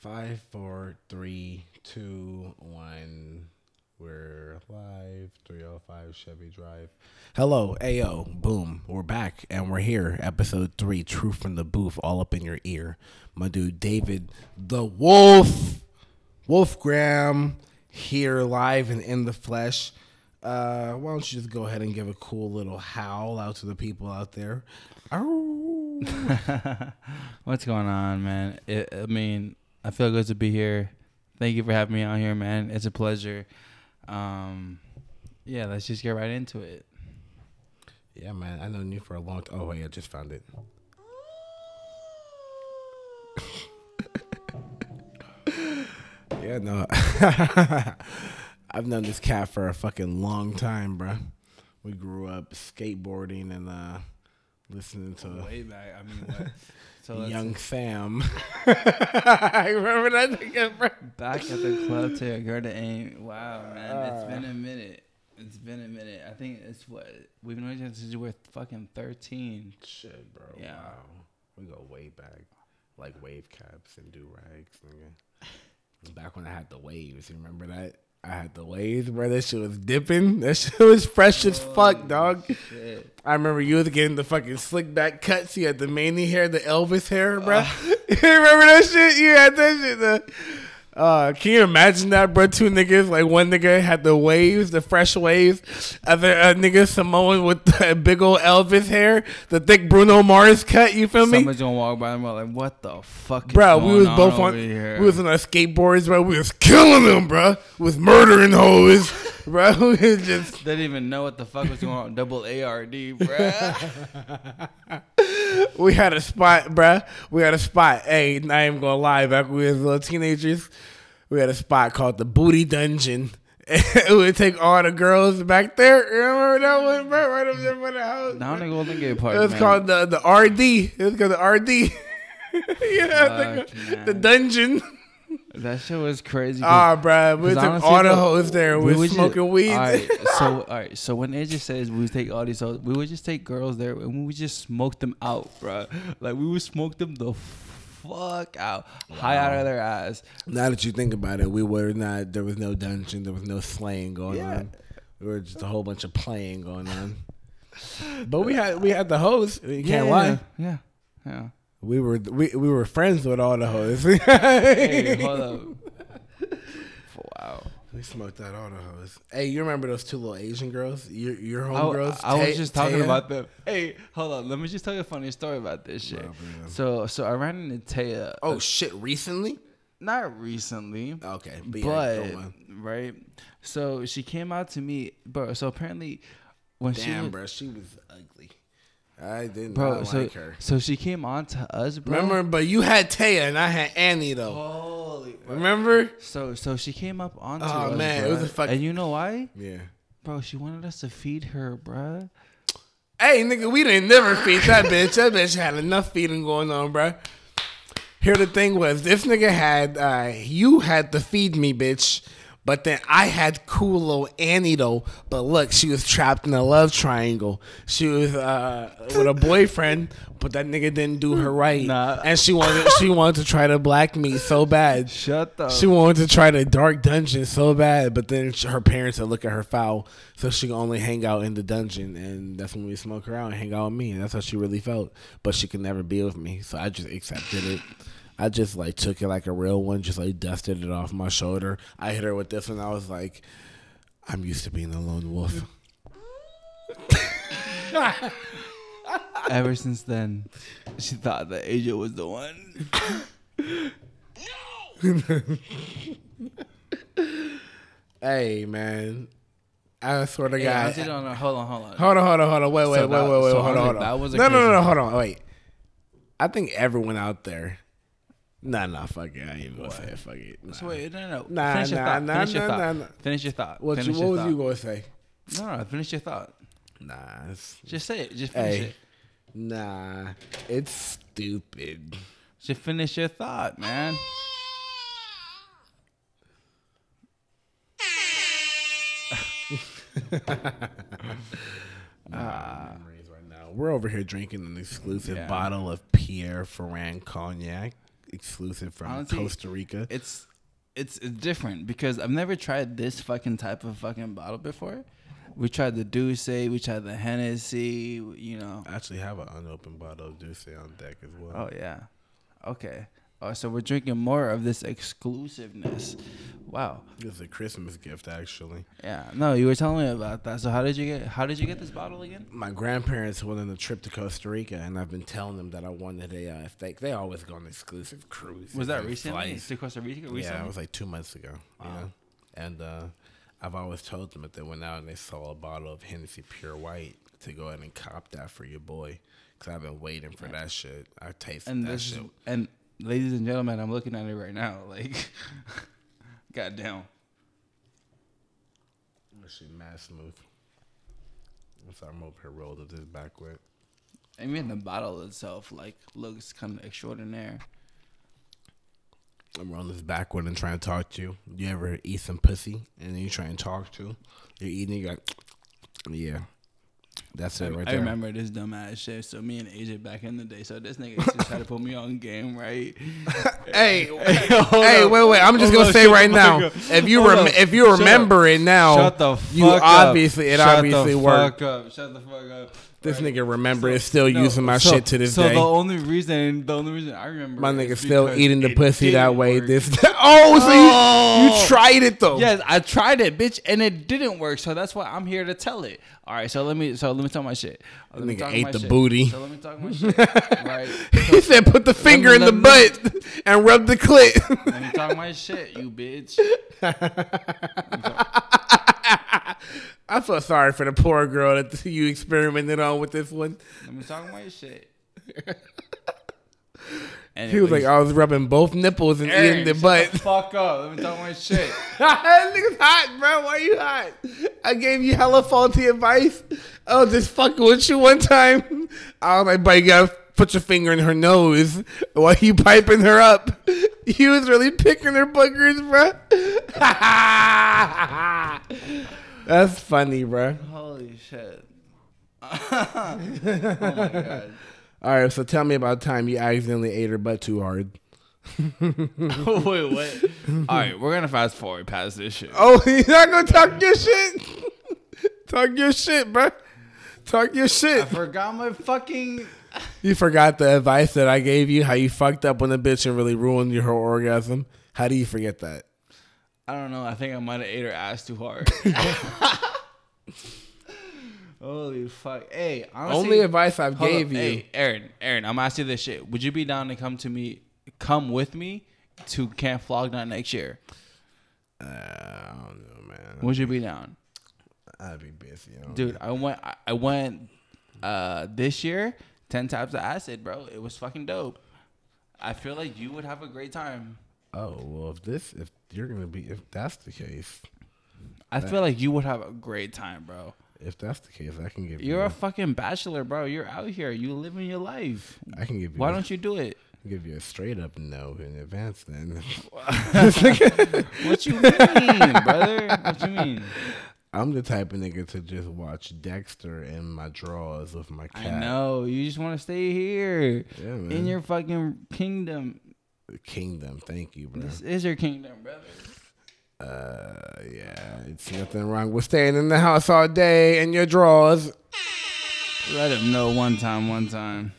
Five, four, three, two, one. We're live. 305 Chevy Drive. Hello, Ayo, boom. We're back and we're here. Episode three, Truth from the Booth, all up in your ear. My dude David, the Wolf, Wolfgram, here live and in the flesh. Uh, why don't you just go ahead and give a cool little howl out to the people out there? What's going on, man? It, I mean, I feel good to be here. Thank you for having me on here, man. It's a pleasure. Um, yeah, let's just get right into it. Yeah, man. I known you for a long time. Oh, wait, I just found it. yeah, no. I've known this cat for a fucking long time, bro. We grew up skateboarding and uh listening to Way back. I mean, what? So Young fam. I remember that bro. back at the club to your girl to aim. Wow, man, it's uh. been a minute. It's been a minute. I think it's what we've known each other since we were fucking thirteen. Shit, bro. Yeah. Wow. We go way back. Like wave caps and do rags, nigga. Back when I had the waves. You remember that? I had the waves, bro. That shit was dipping. That shit was fresh as fuck, dog. Shit. I remember you was getting the fucking slick back cuts. You had the Manny hair, the Elvis hair, bro. Uh. you remember that shit? You had that shit. The, uh, can you imagine that, bro? Two niggas, like one nigga had the waves, the fresh waves. Other uh, nigga Samoan with the big old Elvis hair, the thick Bruno Mars cut. You feel me? Someone's gonna walk by and be like, "What the fuck?" is Bro, we was both on. Here? We was on our skateboards, bro. We was killing them, bro. Was murdering hoes, bro. We just They didn't even know what the fuck was going on. Double ARD, bruh. we had a spot, bruh. We had a spot. Hey, not even gonna lie. Back when we was little teenagers, we had a spot called the Booty Dungeon. it would take all the girls back there. You remember that one, bro? Right up there by the house. Down the Golden Gate Park. It was man. called the the RD. It was called the RD. yeah, Fuck, the, the dungeon. That shit was crazy. Ah, bruh, we 'cause took honestly, all the hoes there. We, would was just- smoking weed. All right, so all right, so when AJ just says we would take all these, hoes, we would just take girls there and we would just smoke them out, bro. Like we would smoke them the fuck out, high out of their ass. Now that you think about it, we were not. There was no dungeon. There was no slaying going Yeah. on. We were just a whole bunch of playing going on. But we had we had the hoes. You can't yeah, lie. Yeah, yeah. We were we, we were friends with all the hoes. Hey, hold up. Wow. we smoked that all the hoes. Hey, you remember those two little Asian girls? Your your I, homegirls. I was just talking Taya? about them. Hey, hold on. Let me just tell you a funny story about this shit. Wow, bring it on. So, so I ran into Taya. Uh, oh shit! Recently? not recently. Okay, but, but on. right so she came out to me bro so apparently when she damn, was, bro, she was ugly. I did bro not so, like her. so she came on to us bro Remember, but you had Taya and I had Annie though. holy Remember? so so she came up onto Oh, us man, it was a fuck- and you know why Yeah. bro she wanted us to feed her bro Hey, nigga, we didn't never feed that bitch. That bitch had enough feeding going on, bruh. Here the thing was, this nigga had, uh, you had to feed me, bitch. But then I had cool little Annie though. But look, she was trapped in a love triangle. She was uh, with a boyfriend, but that nigga didn't do her right. Nah. And she wanted she wanted to try to black me so bad. shut up. She wanted to try the dark dungeon so bad, but then her parents would look at her foul, so she could only hang out in the dungeon, and that's when we smoke her out and hang out with me, and that's how she really felt. But she could never be with me, so I just accepted it. I just like took it like a real one, just like dusted it off my shoulder. I hit her with this one. I was like, I'm used to being a lone wolf. Mm. ever since then she thought that Asia was the one Hey man, I swear to Hey, God. honestly, no, no, hold on hold on Hold on, hold on, hold on. Wait, wait, So wait, that- wait, wait. so hold on, hold on. that was a no, no, no, no. Hold on. Wait. I think everyone out there. Nah, nah. Fuck it. I ain't even gonna say it. Fuck it. Nah. so wait no no no Nah, finish your nah, thought nah, finish your nah, thought nah, nah. finish your thought What, you, what was thought. you gonna say? No, no, finish your thought. Nah, it's, Just say it. Just finish hey, it. nah. It's stupid. Just finish your thought, man. Memories right now. We're over here drinking an exclusive Yeah. bottle of Pierre Ferrand cognac. Exclusive from Honestly, Costa Rica. It's it's it's different because I've never tried this fucking type of fucking bottle before. We tried the D'usse, we tried the Hennessy, you know. I actually have an unopened bottle of D'usse on deck as well. Oh yeah. Okay. Oh, so we're drinking more of this exclusiveness. Wow. It's a Christmas gift, actually. Yeah. No, you were telling me about that. So how did you get how did you get this bottle again? My grandparents went on a trip to Costa Rica, and I've been telling them that I wanted a. Uh, if they they always go on exclusive cruise. Was that recently? To Costa Rica recently? Yeah, it was like two months ago. You Wow. know, and uh, I've always told them that they went out and they saw a bottle of Hennessy Pure White to go ahead and cop that for your boy, because I've been waiting for that shit. I tasted and that shit. is, and ladies and gentlemen, I'm looking at it right now. Like goddamn. That shit mad smooth. So I'm over here rolled with this back with. I mean the bottle itself like looks kind of extraordinary. I'm rolling this backward and trying to talk to you. You ever eat some pussy and then you try and talk to? You're eating, you're like, yeah. That's it right I there. I remember this dumbass shit. So me and AJ back in the day. So this nigga used to try to put me on game, right? Hey, hold hey, wait, wait. I'm just Hold gonna up, say right now, up. if you Hold rem- if you Shut remember it now, Shut the fuck you up. obviously it Shut obviously worked. Shut the worked. Fuck up. Shut the fuck up. This Right. nigga remember So- is still no, using my so- shit to this so day. the only reason, the only reason I remember, my is nigga still eating the pussy that way. work. This oh, so you, Oh. you tried it though. Yes, I tried it, bitch, and it didn't work. So that's why I'm here to tell it. All right, so let me so let me tell my shit. Let Nigga talk ate the shit. booty. So let me talk my shit. right. he said, "Put the finger in the me- butt and rub the clit." Let me talk my shit, you bitch. I feel sorry for the poor girl that you experimented on with this one. Let me talk my shit. He was like, I was rubbing both nipples and eating the butt. The fuck up. Let me talk my shit. that nigga's hot, bro. Why you hot? I gave you hella faulty advice. Oh, just fucking with you one time. I was like, but you gotta put your finger in her nose while you piping her up. He was really picking her boogers, bro. That's funny, bro. Holy shit. oh my god. All right, so tell me about the time you accidentally ate her butt too hard. Wait, what? All right, we're gonna fast forward past this shit. Oh, you're not gonna talk your shit? talk your shit, bro. Talk your shit. I forgot my fucking. You forgot the advice that I gave you, how you fucked up on the bitch and really ruined your whole orgasm. How do you forget that? I don't know. I think I might have ate her ass too hard. Holy fuck! Hey, honestly, Only advice I've gave up. you. Hey, Aaron, Aaron, I'm asking you this shit. Would you be down to come to me, come with me to Camp Flog next year? Uh, I don't know, man. Would you be down, I'd be busy, you know? dude? I went. I- I went uh, this year. Ten types of acid, bro. It was fucking dope. I feel like you would have a great time. Oh well, if this, if you're gonna be, if that's the case, I feel like you would have a great time, bro. if that's the case, I can give You're you. a fucking bachelor, bro. You're out here. You living your life. I can give you. Why a- don't you do it? give you a straight up no in advance? Then What you mean, brother? What you mean? I'm the type of nigga to just watch Dexter in my drawers with my cat. I know. You just want to stay here Yeah, in your fucking kingdom. Kingdom. Thank you, bro. This is your kingdom, brother. Uh, yeah, it's nothing wrong with staying in the house all day in your drawers. Let him know one time, one time.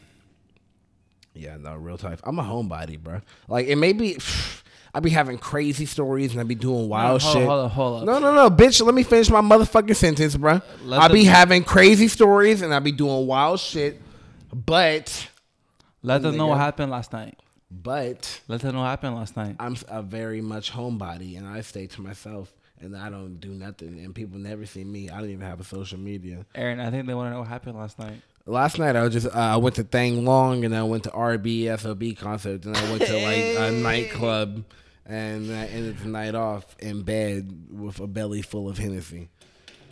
Yeah, no, real type. I'm a homebody, bro. Like, it may be, I'd be having crazy stories and I'd be doing wild hold shit. Hold up, hold up. No, no, no, bitch. Let me finish my motherfucking sentence, bro. I the- be having crazy stories and I'd be doing wild shit, but, Let them know what happened last night. But Let them know what happened last night. I'm a very much homebody and I stay to myself and I don't do nothing and people never see me. I don't even have a social media. Aaron, I think they want to know what happened last night. Last night I was just uh, I went to Thang Long and I went to R B S O B concert and I went to like a nightclub and I ended the night off in bed with a belly full of Hennessy.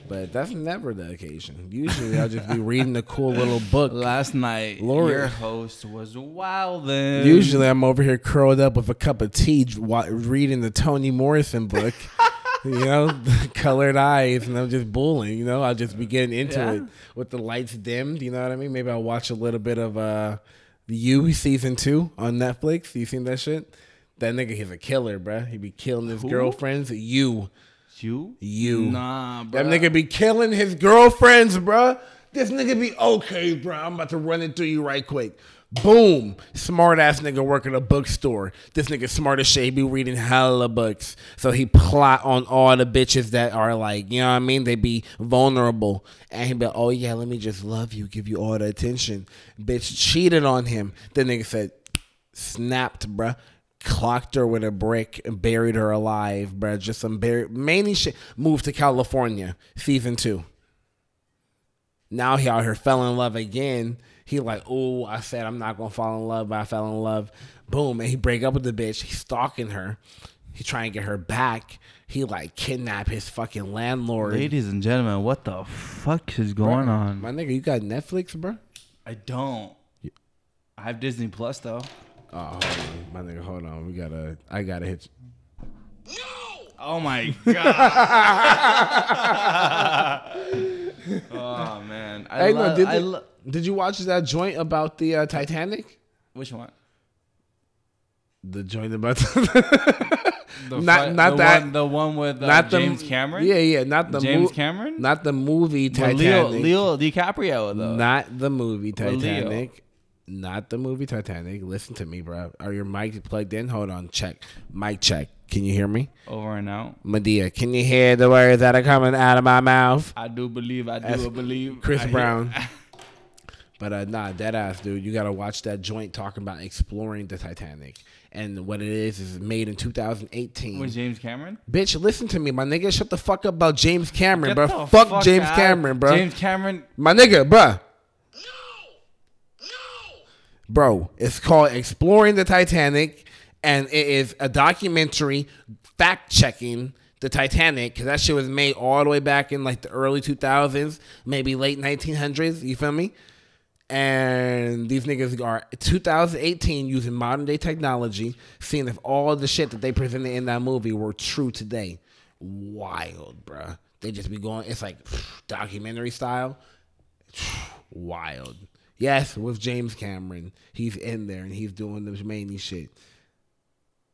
But that's never the occasion. Usually I'll just be reading a cool little book. Last night, Lord. your host was wildin'. Usually I'm over here curled up with a cup of tea reading the Toni Morrison book. you know, colored eyes, and I'm just bullying. You know, I'll just be getting into Yeah. it with the lights dimmed. You know what I mean? Maybe I'll watch a little bit of uh, You season two on Netflix. You seen that shit? That nigga, he's a killer, bruh. He be killing his Who? girlfriends. You, You? you. Nah, bro. That nigga be killing his girlfriends, bruh. This nigga be okay, bruh. I'm about to run it through you right quick. Boom. Smart ass nigga work at a bookstore. This nigga smart as shit. He be reading hella books. So he plot on all the bitches that are like, you know what I mean? They be vulnerable. And he be like, oh yeah, let me just love you, give you all the attention. Bitch cheated on him. The nigga said, snapped, bruh. Clocked her with a brick and buried her alive, bruh. Just some buried, mainly shit. Moved to California, season two. Now he out here fell in love again. He like, oh, I said I'm not gonna fall in love, but I fell in love. Boom, and he break up with the bitch. He's stalking her. He trying to get her back. He like kidnap his fucking landlord. Ladies and gentlemen, what the fuck is going on? My nigga, you got Netflix, bro? I don't. I have Disney Plus though. Oh, hold on, my nigga, hold on. We gotta, I gotta hit. You. No! Oh my god. oh man. I Hey, no, did, I the- lo- did you watch that joint about the uh, Titanic? Which one? The joint about The Not- fu- not the that- One, the one with uh, not the James Cameron. Yeah, yeah, not the James mo- Cameron. not the movie With Titanic. Leo, Leo DiCaprio though. Not the movie Or Leo. Titanic. Not the movie Titanic. Listen to me, bro. Are your mics plugged in? Hold on. Check. Mic check. Can you hear me? Over and out. Medea, can you hear the words that are coming out of my mouth? I do believe. I do That's believe. Chris I Brown. But uh, nah, dead ass, dude. You gotta watch that joint talking about exploring the Titanic. And what it is is made in 2018. With James Cameron. Bitch, listen to me, my nigga. Shut the fuck up about James Cameron, Get bro. the Fuck, James out- Cameron, bro. James Cameron. My nigga, bruh. Bro, it's called Exploring the Titanic, and it is a documentary fact checking the Titanic because that shit was made all the way back in like the early 2000s, maybe late 1900s. You feel me? And these niggas are 2018 using modern day technology, seeing if all the shit that they presented in that movie were true today. Wild, bruh. They just be going, it's like documentary style wild. Yes, with James Cameron, he's in there and he's doing the many shit.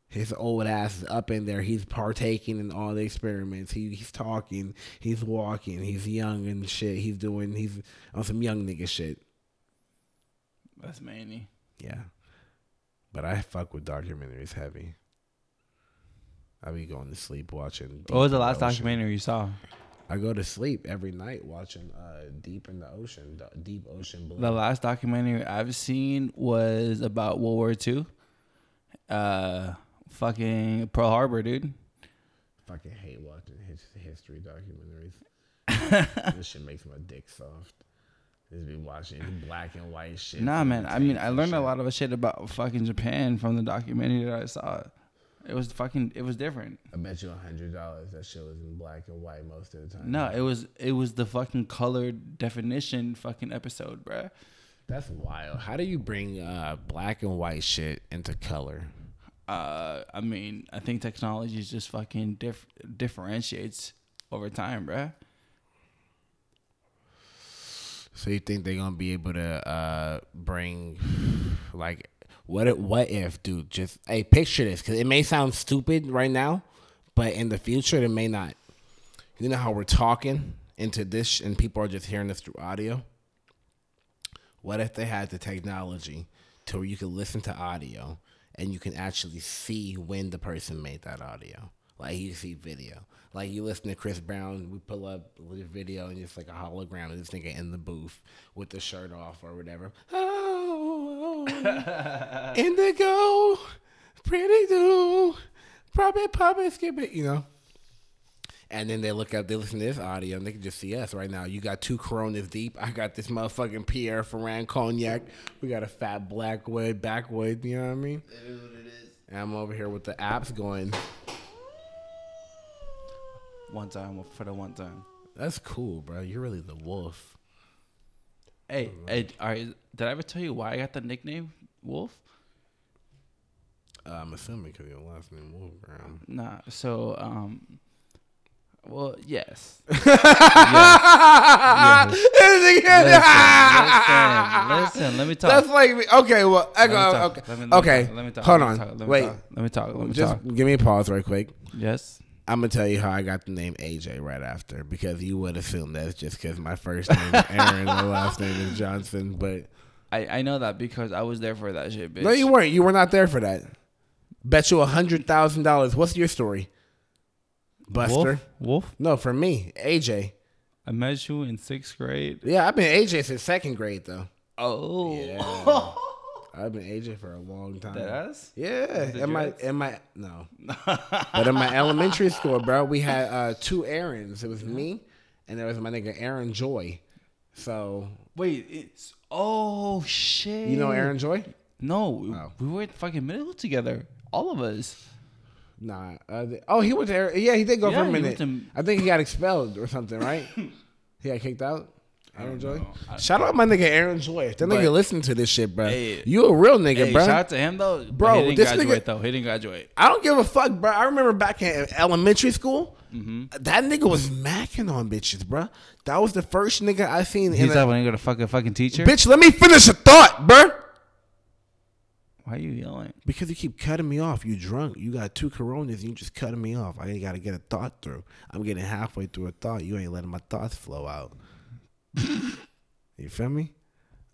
His old ass is up in there. He's partaking in all the experiments. He, he's talking. He's walking. He's young and shit. He's doing. He's on some young nigga shit. That's Manny. Yeah, but I fuck with documentaries heavy. I be going to sleep watching. What was the last Ocean. documentary you saw? I go to sleep every night watching uh, Deep in the Ocean, Deep Ocean Blue. The last documentary I've seen was about World War II. Uh, fucking Pearl Harbor, dude. fucking hate watching his history documentaries. this shit makes my dick soft. Just be watching black and white shit. Nah, man. I mean, I learned a lot of shit about fucking Japan from the documentary that I saw. It was fucking. It was different. I bet you a hundred dollars that shit was in black and white most of the time. No, it was. It was the fucking colored definition fucking episode, bruh. that's wild. How do you bring uh, black and white shit into color? Uh, I mean, I think technology is just fucking diff- differentiates over time, bruh. So you think they're gonna be able to uh, bring like what? If, what if, dude? Just hey, picture this because it may sound stupid right now, but in the future it may not. You know how we're talking into this, and people are just hearing this through audio. What if they had the technology to where you could listen to audio and you can actually see when the person made that audio? Like you see video. Like you listen to Chris Brown, we pull up the video and it's like a hologram of this nigga in the booth with the shirt off or whatever. Oh, indigo, pretty do, probably probably skip it, you know. And then they look up, they listen to this audio, and they can just see us right now. You got two Coronas deep. I got this motherfucking Pierre Ferrand cognac. We got a fat Blackwood, backwood. You know what I mean? It is what it is. And I'm over here with the apps going. One time for the one time. That's cool, bro. You're really the wolf. Hey, hey, all right. Did I ever tell you why I got the nickname Wolf? Uh, I'm assuming because your last name Wolfgram. Nah. So, um, Well, yes. yes. listen, listen, let me talk. That's like okay. Well, I go, okay. Let me- let okay. Let me talk. Hold Let me on. talk. Let me Wait. talk. Let me talk. Let me Just talk. give me a pause right quick. Yes. I'm gonna tell you how I got the name AJ right after because you would assume that's just because my first name is Aaron, and my last name is Johnson. But I, I know that because I was there for that shit, bitch. no, you weren't. You were not there for that. Bet you a hundred thousand dollars. What's your story, Buster? Wolf? Wolf? No, for me, AJ. I met you in sixth grade. Yeah, I've been AJ since second grade though. Oh. Yeah. I've been AJ for a long time. That ass? Yeah, in my in my no, but in my elementary school, bro, we had uh, two Aarons. It was me, and there was my nigga Aaron Joy. So Wait, it's oh shit. you know Aaron Joy? No, we- Oh. we were in fucking middle school together. All of us. Nah. Uh, the- oh, he went to Aaron. Yeah, he did go Yeah, for a he minute. went to- I think he got expelled or something, right? he got kicked out. Aaron Joy. I- Shout out my nigga Aaron Joy. If that But- nigga listen to this shit, bro, Hey. you a real nigga, Hey, bro. shout out to him though. Bro, he didn't this nigga- graduate though. He didn't graduate. I don't give a fuck, bro. I remember back in elementary school, Mm-hmm. that nigga was macking on bitches, bro. That was the first nigga I seen. In He's a, that when he got a fucking fucking teacher. bitch, let me finish a thought, bro. Why are you yelling? Because you keep cutting me off. You drunk. You got two coronas and you just cutting me off. I ain't got to get a thought through. I'm getting halfway through a thought. You ain't letting my thoughts flow out. You feel me?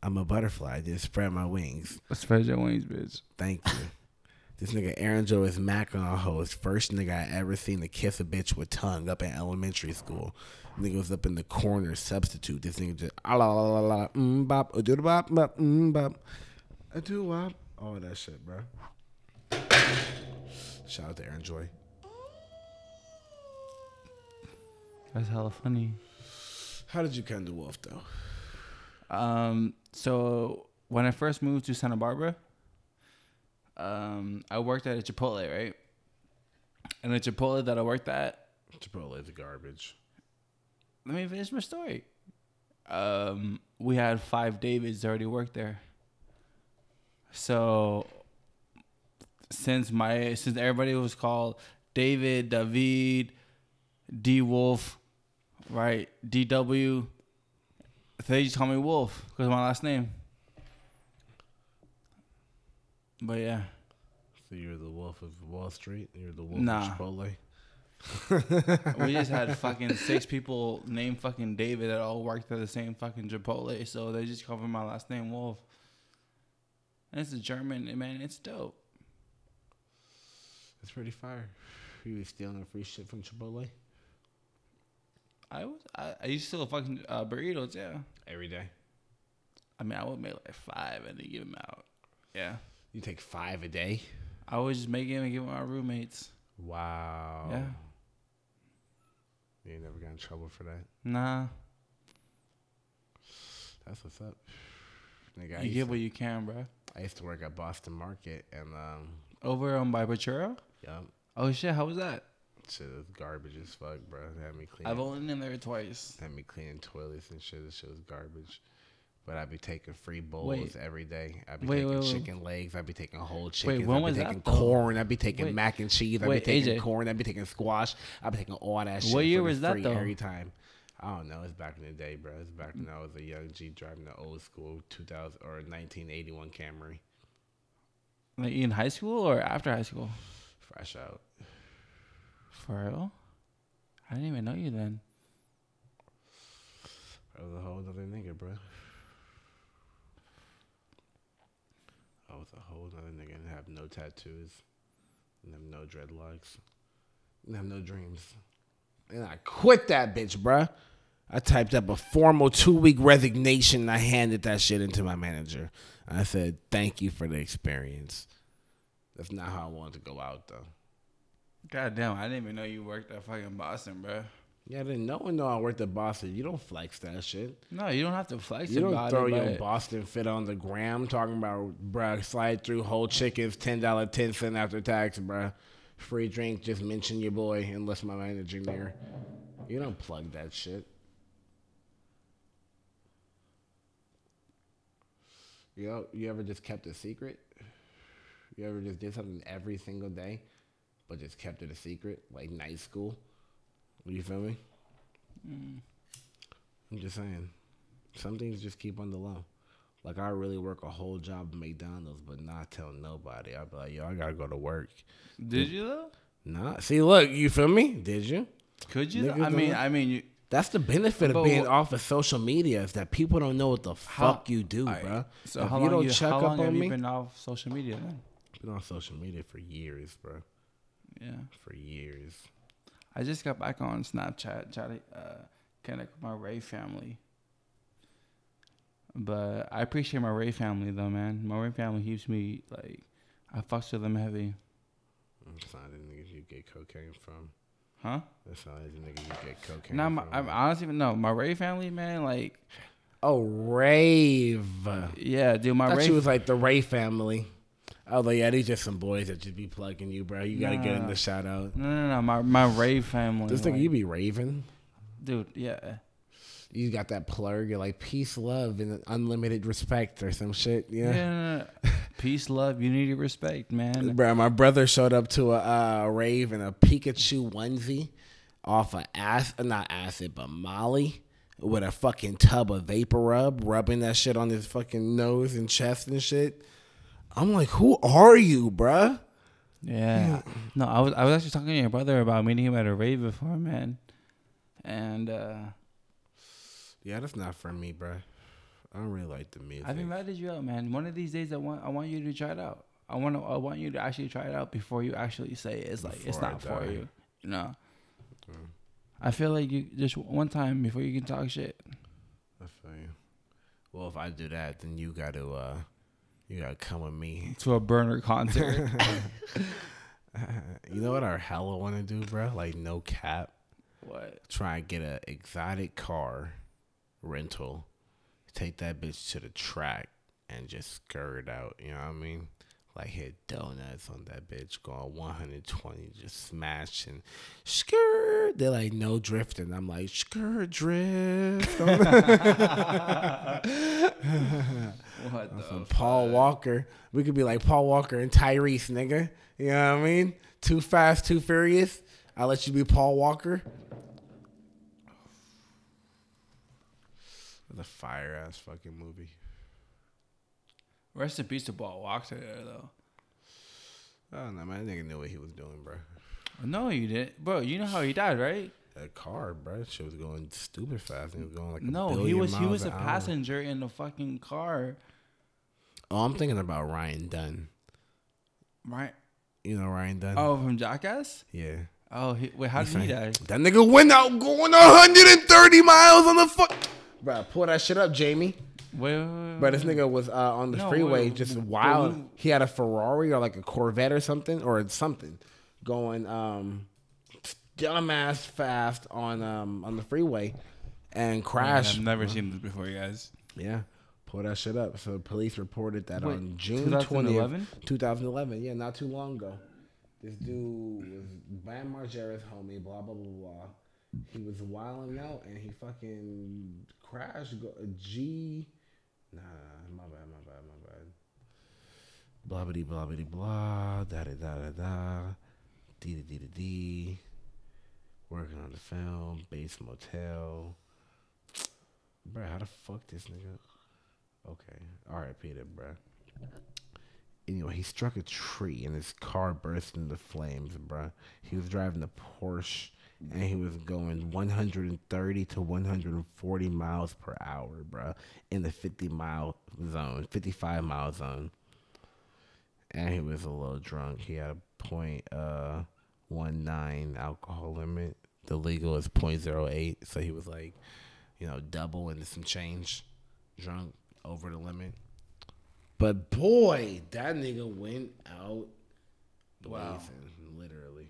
I'm a butterfly. I just spread my wings. Spread your wings, bitch. Thank you. this nigga Aaron Joe is macking on host. First nigga I ever seen to kiss a bitch with tongue up in elementary school. Nigga was up in the corner substitute. This nigga just ah la la la la mm bop a do da bop bop mm bop a do wop all that shit, bro. Shout out to Aaron Joy. That's hella funny. How did you kind of Wolf though? Um, so when I first moved to Santa Barbara, um, I worked at a Chipotle, right? And the Chipotle that I worked at, Chipotle is garbage. let me finish my story. Um, we had five Davids already worked there. So since my since everybody was called David, David, D Wolf, right? DW. They just call me Wolf because my last name. But yeah, So you're the Wolf of Wall Street. You're the Wolf Nah. of Chipotle. we just had fucking six people named fucking David that all worked at the same fucking Chipotle, so they just cover my last name Wolf. And it's a German, man, it's dope. It's pretty fire. You stealing free shit from Chipotle I was I, I used to sell fucking uh, burritos, yeah. every day. I mean, I would make like five and then give them out. Yeah, You take five a day. I would just make them and give them my roommates. Wow. Yeah, You ain't never got in trouble for that. nah, That's what's up. Nigga, you get to, what you can, bro. I used to work at Boston Market and um Over on by yeah, Oh shit, how was that? Shit is garbage as fuck, bro. They had me clean I've only been there twice. had me cleaning toilets and shit. This shit was garbage. But I'd be taking free bowls Wait. every day. I'd be Wait, taking wait, chicken legs. I'd be taking whole chickens. when I'd was be that, taking though? corn. I'd be taking mac and cheese. I'd be taking AJ. corn. I'd be taking squash. I'd be taking all that shit. What year was that, free though? Every time. I don't know. It's back in the day, bro. It's back when I was a young G driving the old school 2000 or 1981 Camry. Like in high school or after high school? Fresh out. For real? I didn't even know you then. I was a whole other nigga, bro. I was a whole other nigga and have no tattoos. And have no dreadlocks. And have no dreams. And I quit that bitch, bruh. I typed up a formal two week resignation and I handed that shit into my manager. I said, thank you for the experience. That's not how I wanted to go out, though. God damn, I didn't even know you worked at fucking Boston, bro. Yeah, then no one know I worked at Boston. You don't flex that shit. No, you don't have to flex it. You don't throw it. your but- Boston fit on the gram talking about, bruh, slide through whole chickens, $10, 10 cent after tax, bruh. Free drink, just mention your boy unless my manager there. You don't plug that shit. You know, you ever just kept a secret? You ever just did something every single day, but just kept it a secret, like night school? You feel me? Hmm. I'm just saying. Some things just keep on the low. Like I really work a whole job at McDonald's, but not tell nobody. I'd be like, yo, I gotta go to work. Did you though? Nah. See, look, you feel me? Did you? Could you? Niggas I mean, don't- I mean, you, That's the benefit of being wh- off of social media is that people don't know what the How- fuck you do, Alright, bro. So if how you long don't you, check up have on you me, been off social media then? been on social media for years, bro. Yeah, For years. I just got back on Snapchat, try to uh, connect with my Ray family. But I appreciate my Ray family though, man. My Ray family keeps me like, I fucks with them heavy, That's not the niggas you get cocaine from. huh? That's not the niggas you get cocaine Nah, my, from. I'm honestly no, my Ray family, man. Like, oh, rave. yeah, dude, my I Ray. you was like the Ray family. I was like, yeah, these just some boys that just be plugging you, bro. You gotta get in the shout out. no, no, no, my my Ray family. This nigga, like, you be raving. dude, yeah. You got that plug. You're like peace, love, and unlimited respect or some shit. Yeah. Peace, love, unity, respect, man. Bro, my brother showed up to a uh, rave in a Pikachu onesie off of acid, not acid, but Molly with a fucking tub of vapor rub, rubbing that shit on his fucking nose and chest and shit. I'm like, who are you, bruh? Yeah. No, I was I was actually talking to your brother about meeting him at a rave before, man. And uh Yeah, that's not for me, bruh. I don't really like the music. I've invited you out, man. One of these days I want I want you to try it out. I want to I want you to actually try it out before you actually say it's like it's I not for die. you. You know. I feel like you just one time before you can talk shit. I feel you. Well, if I do that, then you got to, uh, you got to come with me. To a burner concert. You know what I hella want to do, bro? Like no cap. what? try and get a exotic car rental, take that bitch to the track and just skirt out. You know what I mean? Like hit donuts on that bitch, going 120, just smashing skirt. They're like no drifting. I'm like skirt drift. What the Paul Walker. We could be like Paul Walker and Tyrese, nigga. You know what I mean? Too fast, too furious. I'll let you be Paul Walker. the fire ass fucking movie. Rest in peace to Paul Walker though. I don't know, man. That nigga knew what he was doing, bro. No, you didn't, bro. You know how he died, right? That car, bro, shit was going stupid fast. He was going like a No, he was he was a hour. passenger in the fucking car, Oh, I'm thinking about Ryan Dunn. right? You know Ryan Dunn? Oh, from Jackass. yeah. Oh, he, wait, how did he die? That nigga went out going 130 miles on the fuck. Bro, pull that shit up, Jamie. Wait, But this nigga was uh, on the No, freeway, wait, just wild. who- He had a Ferrari or like a Corvette or something, or something, going um, dumbass fast on um on the freeway, and crashed. I've never seen this before, you guys. Yeah, pull that shit up. So police reported that Wait, on June 2011? 20th, 2011. Yeah, not too long ago. This dude was Bam Margera's homie. Blah blah blah blah. He was wilding out and he fucking a G. Nah, my bad, my bad, my bad. Blah blah blah blah blah. Da da da da da. D da d da. Working on the film. Base motel. Bruh, how the fuck this nigga? Okay. R.I.P. to bruh. Anyway, he struck a tree and his car burst into flames, bruh. He was driving a Porsche and he was going 130 to 140 miles per hour, bro, in the 50 mile zone, 55 mile zone. And he was a little drunk. He had a point uh one nine alcohol limit. The legal is 0.08, so he was like you know, double and some change, drunk over the limit. But boy, that nigga went out blazing, Wow. literally.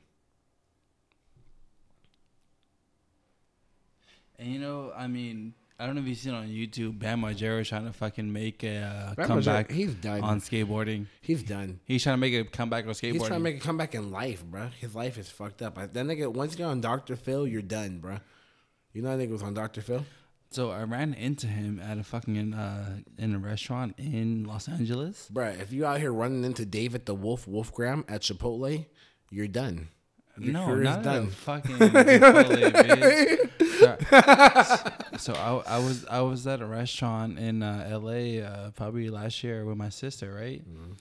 And you know, I mean, I don't know if you've seen on YouTube, Bam Margera trying to fucking make a uh, comeback Margera, he's done. on skateboarding. He's done. He's trying to make a comeback on skateboarding. He's trying to make a comeback in life, bro. His life is fucked up. That nigga, once you're on Dr. Phil, you're done, bro. You know that nigga was on Dr. Phil? so I ran into him at a fucking uh, in a restaurant in Los Angeles. Bruh, if you out here running into David the Wolf Wolfgram at Chipotle, you're done. Your no, not done. fucking Chipotle, bitch. So, so I, I was I was at a restaurant in uh, L.A. Uh, probably last year with my sister, right? Mhm.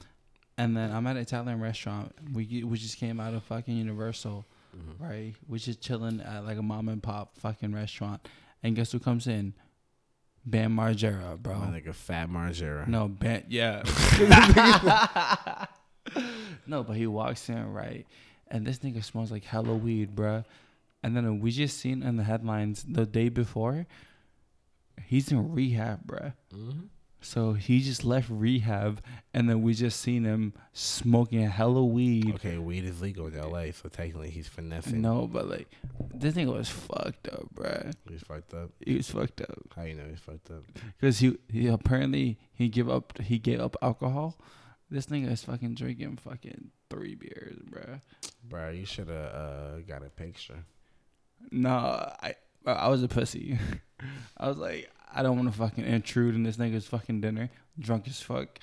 And then I'm at an Italian restaurant. We we just came out of fucking Universal, Mhm. right? We're just chilling at like a mom and pop fucking restaurant. And guess who comes in? Bam Margera, bro. Like a Fat Margera. No, Bam. Yeah. no, but he walks in right, and this nigga smells like hella weed, bruh. And then we just seen in the headlines the day before, he's in rehab, bruh. Mhm. So he just left rehab, and then we just seen him smoking hella weed. Okay, weed is legal in LA, so technically he's finessing. No, but like this nigga was fucked up, bruh. He's fucked up. He was fucked up How you know he's fucked up? because he he apparently he give up he gave up alcohol. This nigga is fucking drinking fucking three beers, bruh. Bro, you should have uh, got a picture. No, I I was a pussy. I was like, I don't want to fucking intrude in this nigga's fucking dinner, drunk as fuck.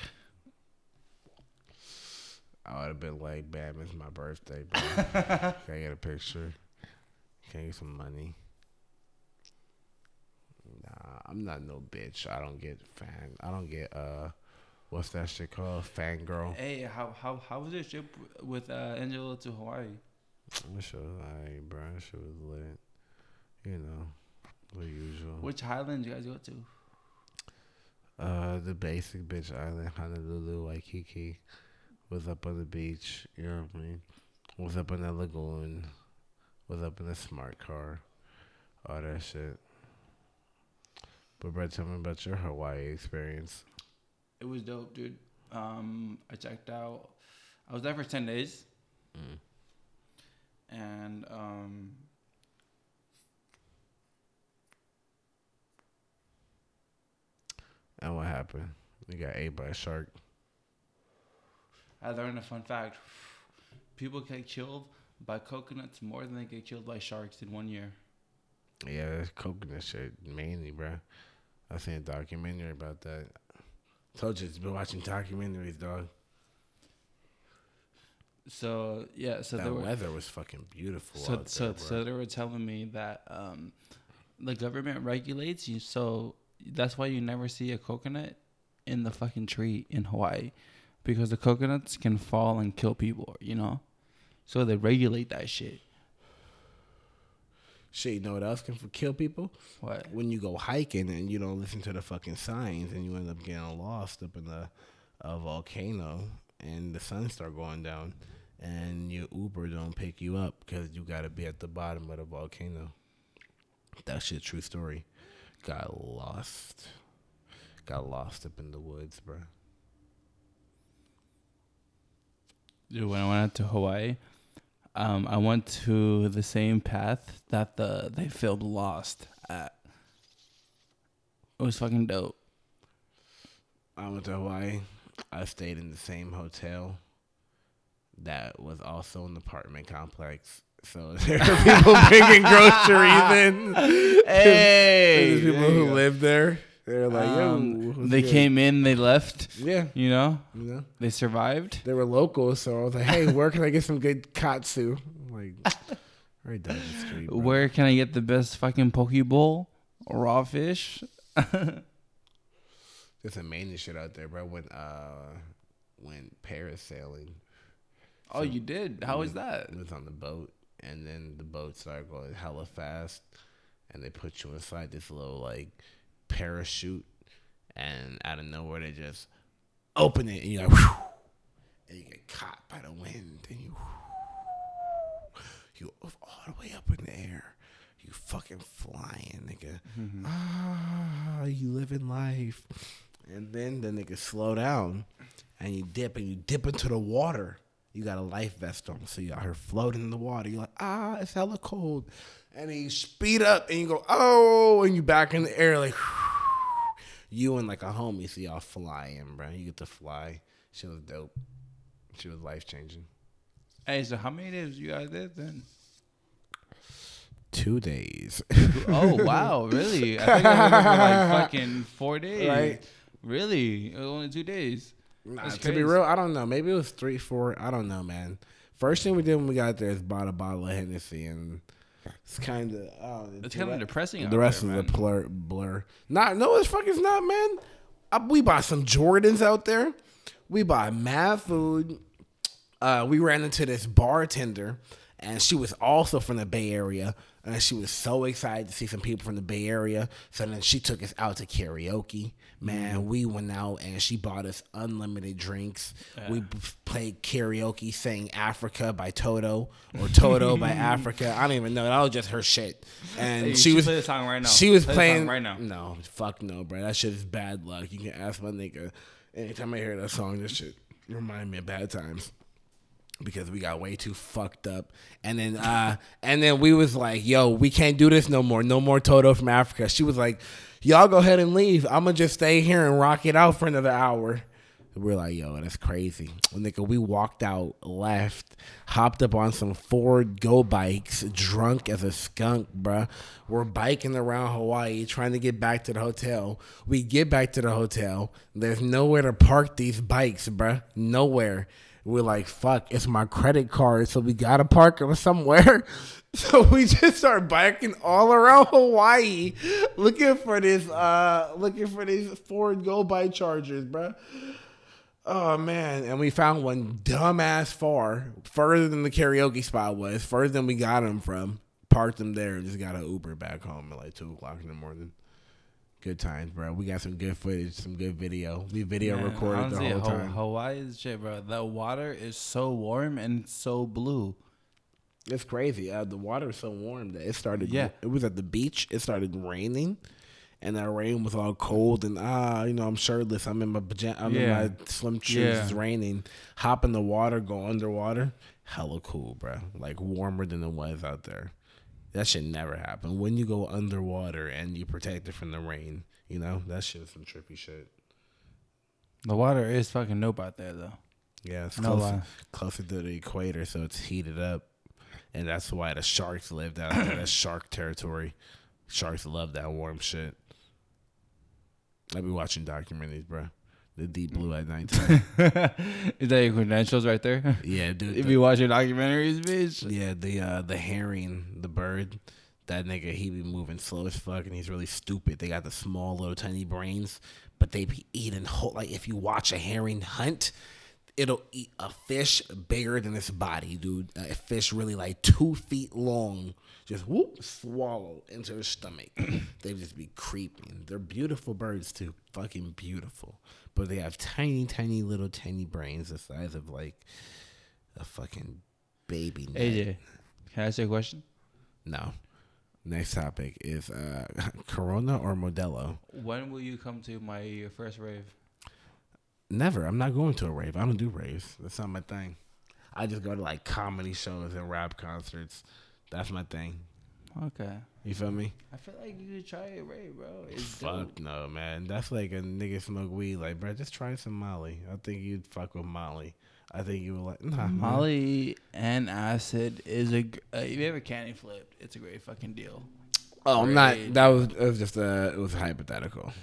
I would have been like, "Bam, it's my birthday, bro. Can I get a picture? Can I get some money?" Nah, I'm not no bitch. I don't get fan. I don't get uh, what's that shit called? Fangirl. Hey, how how how was your trip with uh, Angela to Hawaii? That shit was alright, bro. That shit was lit. You know, the usual. Which island you guys go to? Uh, the basic bitch island, Honolulu, Waikiki, was up on the beach. You know what I mean? Was up in the lagoon. Was up in the smart car. All that shit. But bro, tell me about your Hawaii experience. It was dope, dude. Um, I checked out. I was there for ten days, Mm. And um, And what happened? We got ate by a shark. I learned a fun fact. People get killed by coconuts more than they get killed by sharks in one year. Yeah, that's coconut shit mainly, bro. I seen a documentary about that. Told you, it's been watching documentaries, dog. So yeah, so the weather was fucking beautiful. so so there, so they were telling me that um, the government regulates you, so that's why you never see a coconut in the fucking tree in Hawaii, because the coconuts can fall and kill people. You know, so they regulate that shit. Shit, you know what else can kill people? What? When you go hiking and you don't listen to the fucking signs and you end up getting lost up in the a volcano and the sun start going down and your Uber don't pick you up because you got to be at the bottom of the volcano. That's your true story. Got lost. Got lost up in the woods, bro. Dude, when I went out to Hawaii, um, I went to the same path that the they filmed Lost at. It was fucking dope. I went to Hawaii. I stayed in the same hotel that was also an apartment complex. So there are people bringing groceries in. Hey, There's people who live there. They're like, yo, Um, they good? came in, they left. Yeah, You know, you know, they survived. they were locals. So I was like, hey, where can I get some good katsu? I'm like, right down the street. bro. Where can I get the best fucking poke bowl? Raw fish. There's mania shit out there, bro. When uh, when parasailing. Oh, you did. How was that? It was on the boat, and then the boat started going hella fast, and they put you inside this little like parachute, and out of nowhere they just open it, and you're like, whew, and you get caught by the wind, and you you all the way up in the air, you fucking flying, nigga. Ah, you living life, and then the nigga slow down, and you dip, and you dip into the water you got a life vest on, so you out here floating in the water. You're like, ah, it's hella cold. And then you speed up and you go, oh, and you back in the air like, you and like a homie, so y'all flying, bro. You get to fly. She was dope. She was life changing. Hey, so how many days you guys did then? Two days. Oh wow, really? I think I was like fucking four days. Right. Really? It was only two days. Nah, to be real, I don't know. Maybe it was three, four. I don't know, man. First thing we did when we got there is bought a bottle of Hennessy, and it's kind of oh, It's kind of depressing. the rest there, of man. the blur blur. Not no, it's fucking not, man. Uh, we bought some Jordans out there. We bought mad food. Uh, we ran into this bartender, and she was also from the Bay Area, and she was so excited to see some people from the Bay Area. So then she took us out to karaoke. Man, mm. we went out and she bought us unlimited drinks. We played karaoke, sang "Africa" by Toto or "Toto" by Africa. I don't even know. That was just her shit. And Hey, she was play the song right now. She was Play the song playing right now. No, fuck no, bro. That shit is bad luck. You can ask my nigga. Anytime I hear that song, this shit remind me of bad times because we got way too fucked up. And then uh and then we was like, yo, we can't do this no more. No more Toto from Africa. She was like, Y'all go ahead and leave. I'ma just stay here and rock it out for another hour. We're like, yo, that's crazy. Well, nigga, we walked out, left, hopped up on some Ford Go bikes, drunk as a skunk, bruh. We're biking around Hawaii, trying to get back to the hotel. We get back to the hotel. There's nowhere to park these bikes, bruh. Nowhere. We're like, fuck, it's my credit card, so we gotta park them somewhere. So we just start biking all around Hawaii, looking for this, uh, looking for these Ford Go bike chargers, bruh. Oh man, and we found one dumbass far, further than the karaoke spot was, further than we got him from. Parked him there and just got an Uber back home at like two o'clock in the morning. Good times, bro. We got some good footage, some good video. We video Man, recorded honestly, the whole time. Hawaii is shit, bro. The water is so warm and so blue. It's crazy. Uh, the water is so warm that it started. Yeah. it was at the beach. It started raining, and that rain was all cold. And ah, you know, I'm shirtless. I'm in my pajama. I'm Yeah. in my swim shoes. Yeah. It's raining. Hop in the water, go underwater. Hella cool, bro. Like warmer than it was out there. That should never happen. When you go underwater and you protect it from the rain, you know that shit is some trippy shit. The water is fucking nope out there, though. Yeah, it's No closer, closer to the equator, so it's heated up, and that's why the sharks live down there. That's shark territory. Sharks love that warm shit. I be watching documentaries, bro. The deep blue at nighttime. is that your credentials right there? yeah, dude. if the- you watch your documentaries, bitch. yeah, the uh, the herring, the bird. That nigga, he be moving slow as fuck, and he's really stupid. They got the small, little, tiny brains, but they be eating whole. Like if you watch a herring hunt, it'll eat a fish bigger than its body, dude. A fish really like two feet long, just whoop swallow into her stomach. they just be creeping. They're beautiful birds too, fucking beautiful. But they have tiny, tiny, little, tiny brains the size of like a fucking baby. nut. AJ, can I ask you a question? No. Next topic is uh, Corona or Modelo. When will you come to my first rave? Never. I'm not going to a rave. I don't do raves. That's not my thing. I just go to like comedy shows and rap concerts. That's my thing. Okay. You feel me? I feel like you should try it, rave, bro. It's Fuck dope. no, man. That's like a nigga smoke weed. Like, bro, just try some Molly. I think you'd fuck with Molly. I think you would like nah. man. Molly and acid is a. gr- Uh, if you ever candy flipped, it's a great fucking deal. Oh, I'm not. That was it was just a. It was hypothetical.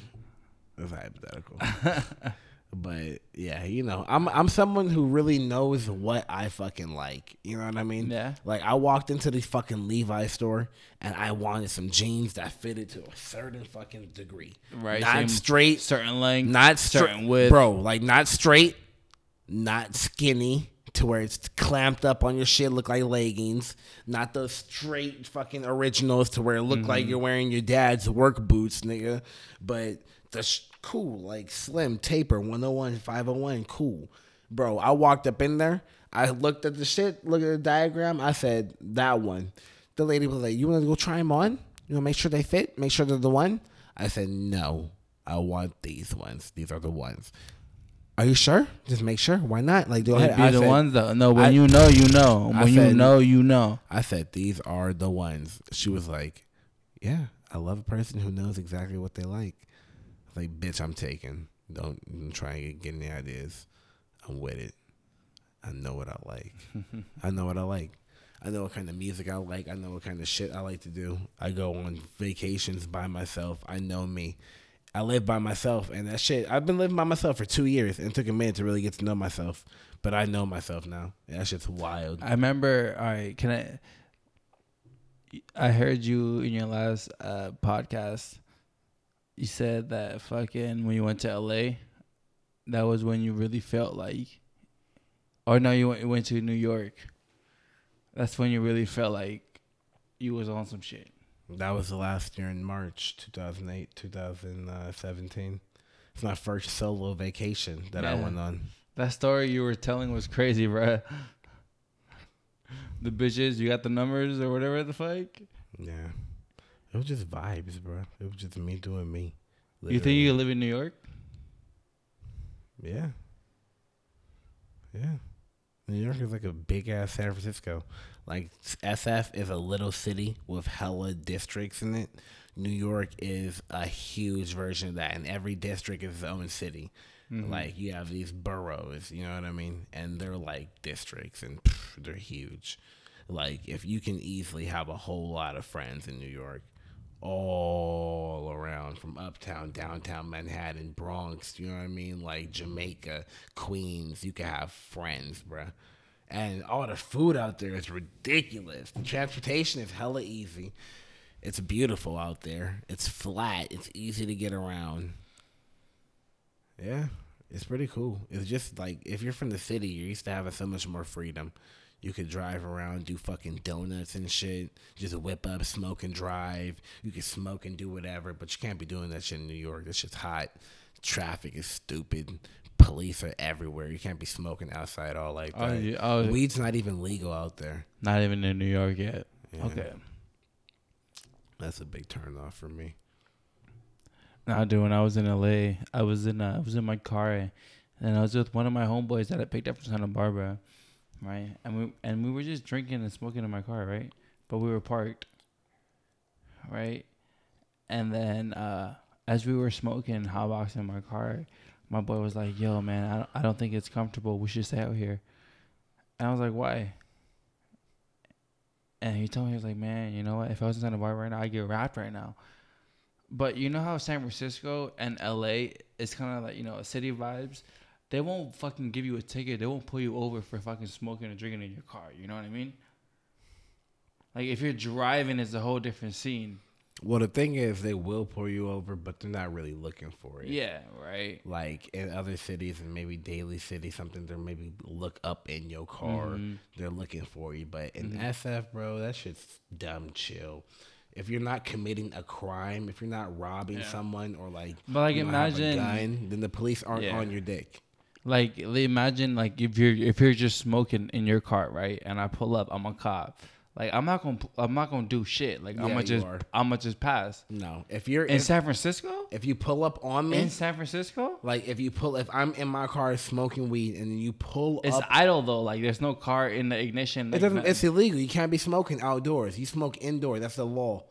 It was hypothetical. but yeah, you know, I'm I'm someone who really knows what I fucking like. You know what I mean? Yeah. Like I walked into the fucking Levi store and I wanted some jeans that fitted to a certain fucking degree. Right, Not straight. Certain length, Not certain straight. width. Bro, like not straight, not skinny to where it's clamped up on your shit, look like leggings. Not those straight fucking originals to where it look Mm-hmm. like you're wearing your dad's work boots, nigga. But the sh- cool, like slim, taper, 101, 501, cool. Bro, I walked up in there. I looked at the shit, looked at the diagram. I said, that one. The lady was like, you want to go try them on? You want to make sure they fit? Make sure they're the one? I said, no. I want these ones. These are the ones. Are you sure? Just make sure. Why not? Like, go ahead. be I the said, ones though. No, when I- you know, you know. When I you know, you know. I said, these are the ones. She was like, yeah, I love a person who knows exactly what they like. Like, bitch, I'm taking. Don't even try and get, any ideas. I'm with it. I know what I like. I know what I like. I know what kind of music I like. I know what kind of shit I like to do. I go on vacations by myself. I know me. I live by myself, and that shit. I've been living by myself for two years, and it took a minute to really get to know myself. But I know myself now. And that shit's wild. I remember. All right, can I? I heard you in your last uh, podcast. You said that fucking when you went to LA, that was when you really felt like. Or no, you went, you went to New York. That's when you really felt like you was on some shit. That was the last year in March 2008, 2017. It's my first solo vacation that I went on. That story you were telling was crazy, bruh. The bitches, you got the numbers or whatever the fuck. Yeah. It was just vibes, bro. It was just me doing me. You think you could live in New York? Yeah. Yeah. New York is like a big ass San Francisco. Like SF is a little city with hella districts in it. New York is a huge version of that, and every district is its own city. Mm-hmm. Like you have these boroughs, you know what I mean, and they're like districts, and pff, they're huge. Like if you can easily have a whole lot of friends in New York, all around from uptown, downtown Manhattan, Bronx, you know what I mean? Like Jamaica, Queens, you can have friends, bruh. And all the food out there is ridiculous. The transportation is hella easy. It's beautiful out there. It's flat. It's easy to get around. Yeah, it's pretty cool. It's just like if you're from the city, you're used to having so much more freedom. You could drive around, do fucking donuts and shit. Just whip up, smoke and drive. You can smoke and do whatever, but you can't be doing that shit in New York. That shit's hot. Traffic is stupid. Police are everywhere. You can't be smoking outside all like Oh, that. yeah. Oh, Weed's not even legal out there. not even in New York yet. Yeah. Okay. That's a big turn off for me. Nah, dude. When I was in LA, I was in uh, I was in my car, and I was with one of my homeboys that I picked up from Santa Barbara, right? And we and we were just drinking and smoking in my car, right? But we were parked, right? And then uh, as we were smoking, hotboxing in my car, my boy was like, "Yo, man, I don't, I don't think it's comfortable. We should stay out here." And I was like, "Why?" And he told me he was like, "Man, you know what? If I was in Santa Barbara right now, I'd get wrapped right now." But you know how San Francisco and LA is kind of like you know a city vibes. They won't fucking give you a ticket. They won't pull you over for fucking smoking or drinking in your car. You know what I mean? Like if you're driving, it's a whole different scene. Well, the thing is, they will pull you over, but they're not really looking for it. Yeah, right. Like in other cities and maybe Daly City, something they maybe look up in your car. Mhm. They're looking for you. But in Mhm. SF, bro, that shit's dumb chill. If you're not committing a crime, if you're not robbing Yeah. someone or like, But like you don't have a imagine, gun, then the police aren't Yeah. on your dick. Like li- imagine like if you're if you're just smoking in your car, right? And I pull up, I'm a cop. Like I'm not gonna I'm not gonna do shit. Like I'm Yeah, gonna you just are. I'm gonna just pass. No, if you're In if, San Francisco? if you pull up on me, In San Francisco? like if you pull, if I'm in my car smoking weed and you pull It's up idle though. Like there's no car in the ignition. It like, doesn't. nothing. It's illegal. You can't be smoking outdoors. You smoke indoors. That's the law.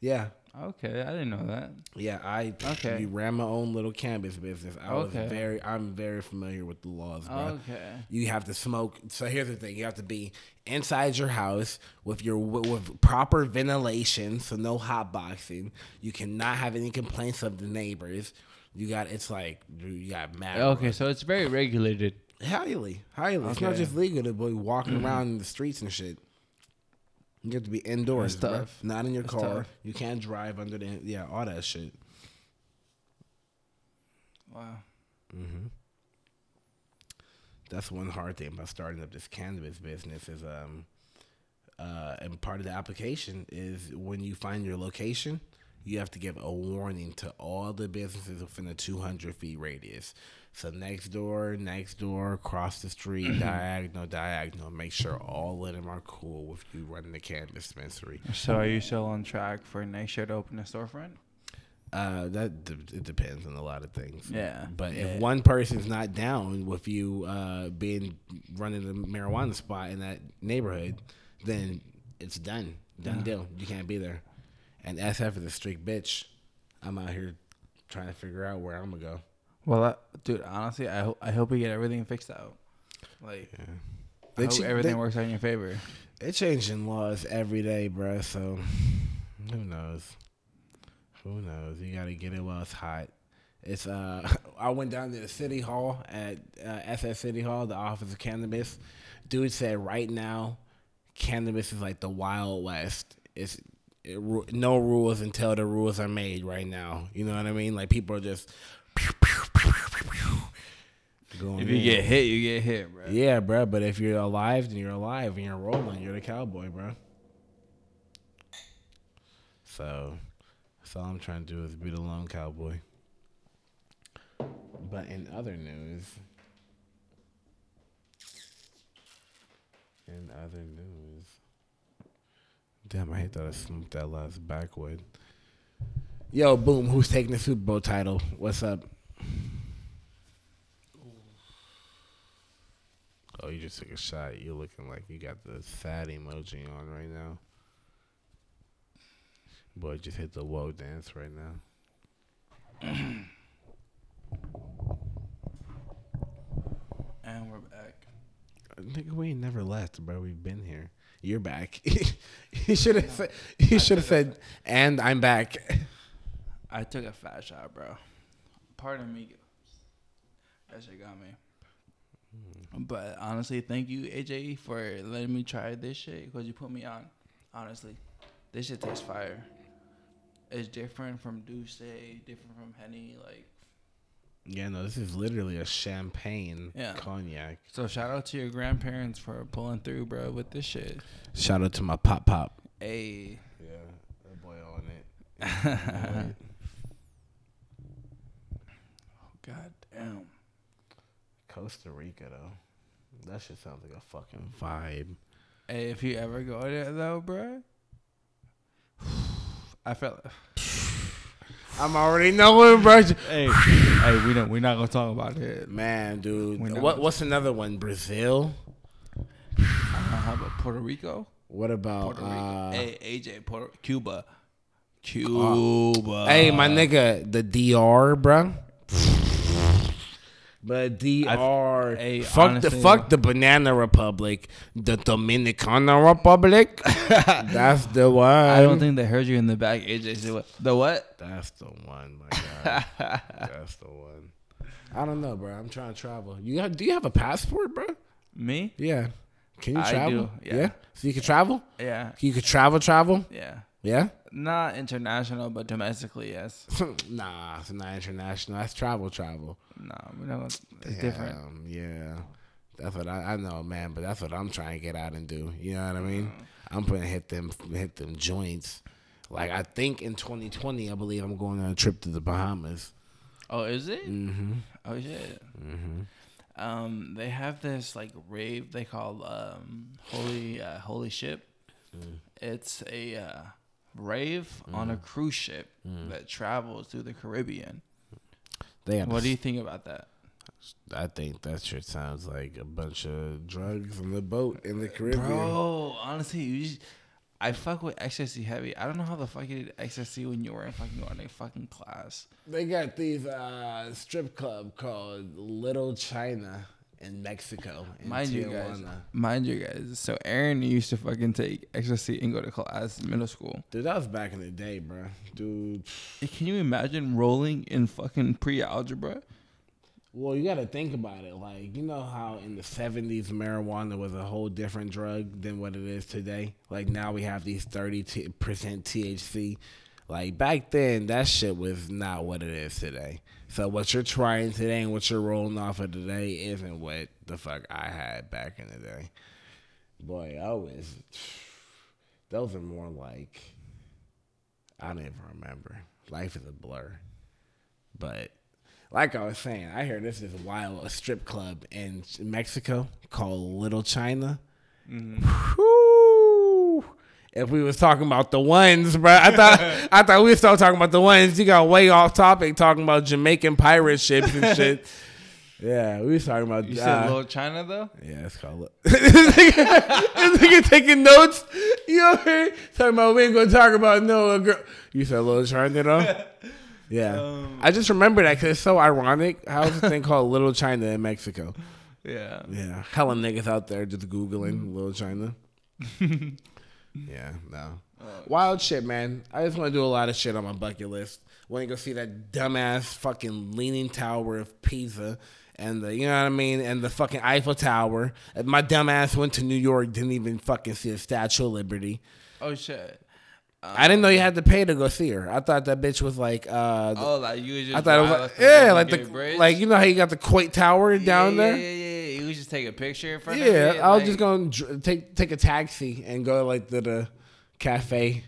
Yeah, okay. I didn't know that. yeah. I Okay. You ran my own little cannabis business. I Okay. was very. I'm very familiar with the laws, bro. Okay. You have to smoke. So here's the thing: you have to be inside your house with your with proper ventilation, so no hot boxing. You cannot have any complaints of the neighbors. You got. It's like you got mad. Okay, so it's very regulated. Highly, highly. It's not just legal to be walking mm-hmm. around in the streets and shit. You have to be indoors, tough. not in your That's car. tough. You can't drive under the yeah, all that shit. Wow. Mhm. That's one hard thing about starting up this cannabis business is um uh and part of the application is when you find your location, you have to give a warning to all the businesses within a 200 feet radius. So next door, next door, across the street, diagonal, diagonal. Make sure all of them are cool with you running the cannabis dispensary. So are you still on track for next year to open a storefront? Uh, that d- it depends on a lot of things. Yeah, But yeah. if one person's not down with you uh, being running the marijuana spot in that neighborhood, then it's done. Done deal. You can't be there. And SF is a strict bitch. I'm out here trying to figure out where I'm gonna go. Well, I, dude, honestly, I hope I hope we get everything fixed out. Like, I hope ch- everything they- works out in your favor. They're changing laws every day, bro. So who knows? Who knows? You gotta get it while it's hot. It's uh, I went down to the city hall at uh, SS City Hall, the Office of Cannabis. Dude said right now, cannabis is like the Wild West. It's it, no rules until the rules are made. Right now, you know what I mean? Like people are just. Going If you in. get hit, you get hit, bro. Yeah, bro. But if you're alive, then you're alive, and you're rolling. You're the cowboy, bro. So, that's all I'm trying to do is be the lone cowboy. But in other news, in other news, damn, I hate that I smoked that last backwood. Yo, boom! Who's taking the Super Bowl title? What's up? Oh, you just took a shot. You're looking like you got the sad emoji on right now. Boy, just hit the whoa dance right now. And we're back. Nigga, we ain't never left, bro. We've been here. You're back. you should have said. You should have said, "And I'm back." I took a fat shot, bro. Pardon me. That shit got me. Hmm. But honestly, thank you, AJ, for letting me try this shit because you put me on. Honestly, this shit tastes fire. It's different from D'usse, different from Henny. Like, Yeah, no, this is literally a champagne Yeah. cognac. so shout out to your grandparents for pulling through, bro, with this shit. Shout out to my pop pop. Hey. Yeah, that boy on it. God damn. Costa Rica though, that shit sounds like a fucking vibe. Hey, if you ever go there though, bro, I felt. I'm already knowing, bro. Hey, hey, we don't. We're not gonna talk about it. Man, dude. What gonna- what's another one? Brazil. I how about Puerto Rico. What about Puerto Rico. uh, hey, AJ, Puerto Cuba. Cuba. Hey, my nigga, the DR, bro. But DR, hey, fuck honestly- the fuck the Banana Republic, the Dominican Republic. That's the one. I don't think they heard you in the back. AJ said? The what? that's the one. My God, that's the one. I don't know, bro. I'm trying to travel. You have? Do you have a passport, bro? Me? Yeah. Can you I travel? do, yeah. So you can travel. Yeah, You could travel, travel. yeah. Yeah. Not international, but domestically, yes. nah, it's not international. That's travel, travel. No, we're not. Gonna, it's different. Um, yeah, that's what I, I know, man. But that's what I'm trying to get out and do. You know what I mean? I'm gonna hit them, hit them joints. Like I think in 2020, I believe I'm going on a trip to the Bahamas. Oh, is it? Mm-hmm. Oh shit. Mm-hmm. Um, they have this like rave they call um holy uh, holy ship. Mm. It's a uh, rave on a Mm. cruise ship that travels through the Caribbean. They got. What do you think about that? I think that shit sounds like a bunch of drugs on the boat in the Caribbean. Bro, honestly, you just, I fuck with ecstasy heavy. I don't know how the fuck you did ecstasy when you were in fucking on a fucking class. They got these uh, strip club called Little China in Mexico. In Mind you guys, mind you guys. So Aaron used to fucking take ecstasy and go to class in middle school. Dude, that was back in the day, bro. Dude. Can you imagine rolling in fucking pre-algebra? Well, you got to think about it. Like, you know how in the 70s marijuana was a whole different drug than what it is today? Like, now we have these 30% THC. Like, back then, that shit was not what it is today. So, what you're trying today and what you're rolling off of today isn't what the fuck I had back in the day. Boy, I was. Those are more like. I don't even remember. Life is a blur. But like I was saying, I hear this is wild a strip club in Mexico called Little China. Mm-hmm. Whew. If we was talking about the ones, bro, I thought I thought we was still talking about the ones. You got way off topic talking about Jamaican pirate ships and shit. Yeah, we was talking about. You said uh, Little China though. yeah, it's called. this nigga this nigga taking notes. You know, what talking about we ain't gonna talk about no girl. You said Little China though. Yeah, Um, I just remember that because it's so ironic. How's this thing called Little China in Mexico? Yeah. Yeah, hella niggas out there just googling Little China. Yeah, no, wild shit, man. I just want to do a lot of shit on my bucket list. Want to go see that dumbass fucking leaning tower of Pisa and the you know what I mean and the fucking Eiffel Tower. And my dumbass went to New York, didn't even fucking see the Statue of Liberty. Oh shit. I didn't know you had to pay to go see her. I thought that bitch was like uh Oh, like you just. I thought it was like, yeah, like the like you know how you got the Coit Tower down yeah, there. Yeah, yeah, yeah. You was just take a picture in front of Yeah. I was like- just going to take take a taxi and go like to the cafe.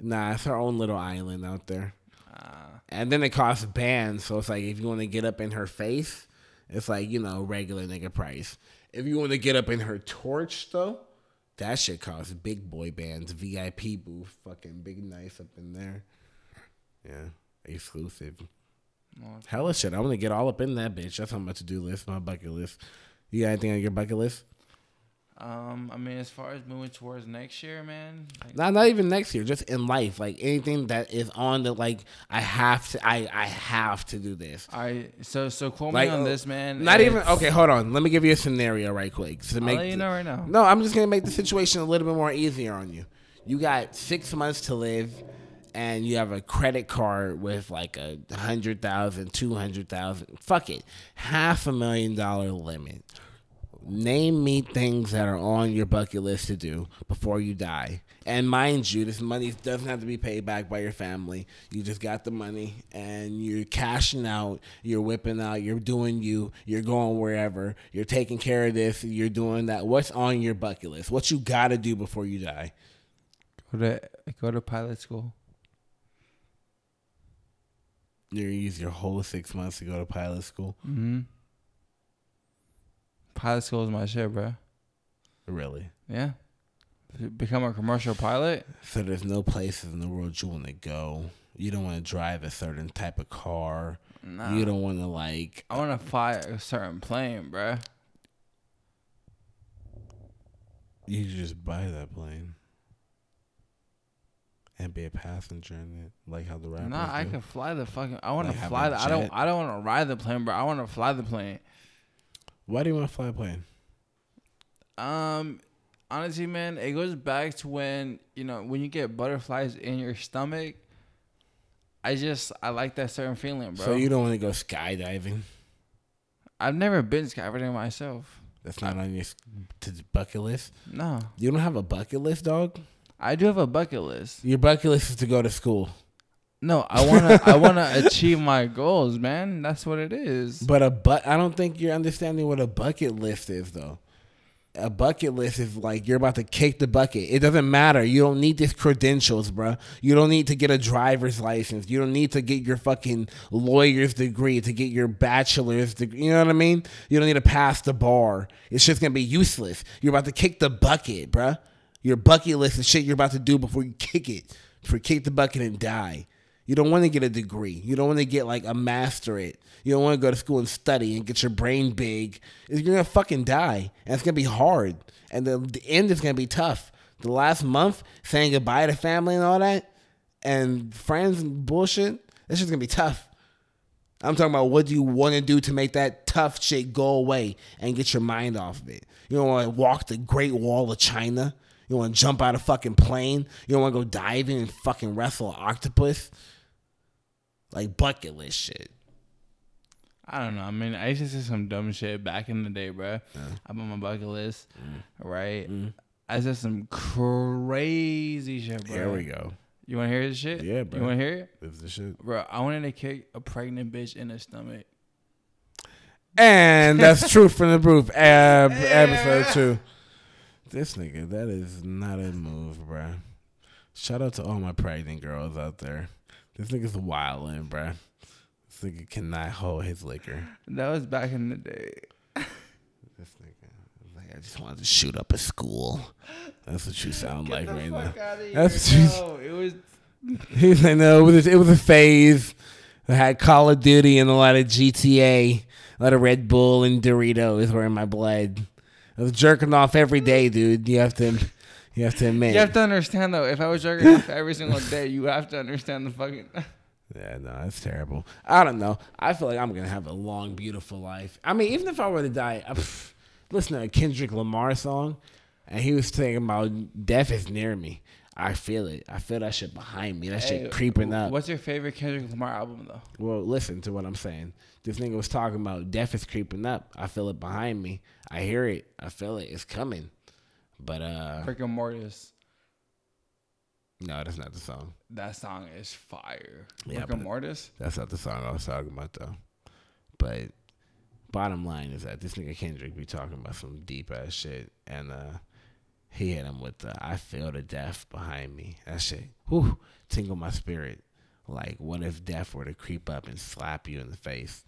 Nah, it's her own little island out there. Ah. And then it costs bands, so it's like if you want to get up in her face, it's like you know regular nigga price. If you want to get up in her torch though, that shit costs big boy bands, VIP booth, fucking big nice up in there. Yeah, exclusive. Hella shit. I want to get all up in that bitch. That's on my to do list, my bucket list. You got anything on your bucket list? Um, I mean, as far as moving towards next year, man. Like, Not not even next year, just in life. Like anything that is on the like I have to I I have to do this. I so so quote Like, me on this, man. Not even okay, hold on. Let me give you a scenario right quick. To I'll make let you know right now. No, I'm just gonna make the situation a little bit more easier on you. You got six months to live and you have a credit card with like a hundred thousand, two hundred thousand, fuck it. Half a million dollar limit. Name me things that are on your bucket list to do before you die. And mind you, this money doesn't have to be paid back by your family. You just got the money and you're cashing out, you're whipping out, you're doing you, you're going wherever, you're taking care of this, you're doing that. What's on your bucket list? What you got to do before you die? Go to go to pilot school. You're gonna use your whole six months to go to pilot school? Mm-hmm. Pilot school is my shit, bro. Really? Yeah. Become a commercial pilot. So there's no places in the world you want to go. You don't want to drive a certain type of car. Nah. You don't want to like I want to fly a certain plane, bro. You just buy that plane and be a passenger in it, like how the rappers Nah, I can fly the fucking. I want to have fly the. I don't. I don't want to ride the plane, bro. I want to fly the plane. Why do you want to fly a plane? Um, honestly, man, it goes back to when you know when you get butterflies in your stomach. I just I like that certain feeling, bro. So you don't want to go skydiving? I've never been skydiving myself. That's not on your bucket list. No, You don't have a bucket list, dog. I do have a bucket list. Your bucket list is to go to school, No, I wanna I wanna achieve my goals, man. That's what it is. but a but I don't think you're understanding what a bucket list is, though. A bucket list is like you're about to kick the bucket. It doesn't matter. You don't need these credentials, bruh. You don't need to get a driver's license. You don't need to get your fucking lawyer's degree to get your bachelor's degree. You know what I mean? You don't need to pass the bar. It's just gonna be useless. You're about to kick the bucket, bruh. Your bucket list is shit you're about to do before you kick it. You kick the bucket and die. You don't want to get a degree. You don't want to get like a masterate. You don't want to go to school and study and get your brain big. You're gonna fucking die, and it's gonna be hard. And the, the end is gonna be tough. The last month, saying goodbye to family and all that, and friends and bullshit. That's just gonna be tough. I'm talking about what do you want to do to make that tough shit go away and get your mind off of it. You don't want to walk the Great Wall of China. You want to jump out a fucking plane. You don't want to go diving and fucking wrestle an octopus. Like bucket list shit. I don't know. I mean, I used to say some dumb shit back in the day, bro. I'm on my bucket list, Mm. right? I said some crazy shit, bro. There we go. You want to hear this shit? Yeah, bro. You want to hear it, This is the shit. bro? I wanted to kick a pregnant bitch in the stomach. And that's truth from the roof. Ab, episode two. This nigga, that is not a move, bro. Shout out to all my pregnant girls out there. This nigga's wildin', bro. This nigga cannot hold his liquor. That was back in the day. This nigga, like, I just wanted to shoot up a school. That's what you sound like right now. That's just- no, it was. He's like, no, it was, it was a phase. I had Call of Duty and a lot of GTA, a lot of Red Bull and Doritos were in my blood. I was jerking off every day, dude. You have to, you have to admit. You have to understand though. If I was jerking off every single day, you have to understand the fucking. Yeah, no, that's terrible. I don't know. I feel like I'm gonna have a long, beautiful life. I mean, even if I were to die, I, pff, listen to a Kendrick Lamar song, and he was saying about death is near me. I feel it. I feel that shit behind me. That Hey, shit creeping up. What's your favorite Kendrick Lamar album though? Well, listen to what I'm saying. This nigga was talking about death is creeping up. I feel it behind me. I hear it. I feel it. It's coming. But uh and Mortis. no, that's not the song. That song is fire. Yeah, Mortis. That's not the song I was talking about though. But bottom line is that this nigga Kendrick be talking about some deep ass shit and uh he hit him with the I feel the death behind me. That shit whew, tingle my spirit. Like what if death were to creep up and slap you in the face?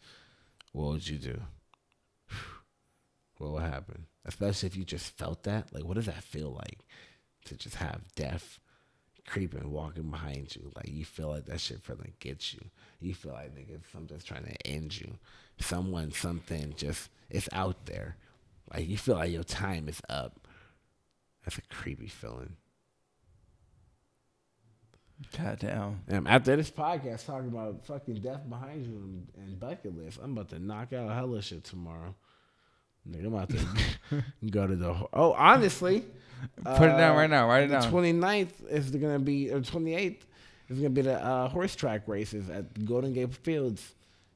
What would you do? What would happen? Especially if you just felt that. Like what does that feel like? To just have death creeping, walking behind you. Like you feel like that shit finna get you. You feel like nigga something's trying to end you. Someone, something just it's out there. Like you feel like your time is up. That's a creepy feeling. God damn. After this podcast talking about fucking death behind you and, and bucket list, I'm about to knock out hella shit tomorrow. Nigga, I'm about to go to the. Oh, honestly, Put it down uh, right now. Write it the down. 29th is gonna be or 28th is gonna be the uh, horse track races at Golden Gate Fields.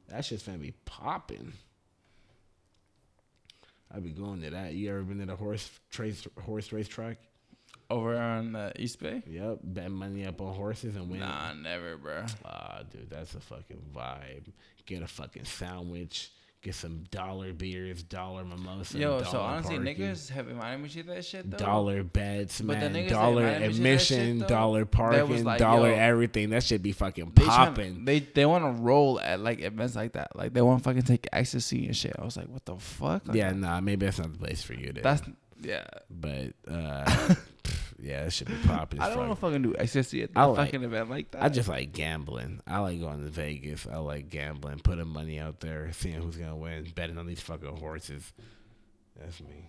That shit's gonna be popping. I'll be going to that. You ever been to the horse trace horse race track? Over on uh, East Bay? Yep, bet money up on horses and win. Nah, never, bro. Ah, dude, that's a fucking vibe. Get a fucking sandwich. Get some dollar beers, dollar mimosa. Yo, dollar so honestly, parking, niggas have reminded me of that shit though. dollar beds, But man. Dollar invited me to that admission, shit, dollar parking, like, dollar yo, everything. That should be fucking popping. they they want to roll at like events like that. Like they want to fucking take ecstasy and shit. I was like, what the fuck? Like, Yeah, nah, maybe that's not the place for you. Then. that's yeah. but uh, yeah, it should be popping. as I don't want to fucking do ecstasy at a like- fucking event like that. I just like gambling. I like going to Vegas. I like gambling, putting money out there, seeing who's gonna win, betting on these fucking horses. That's me.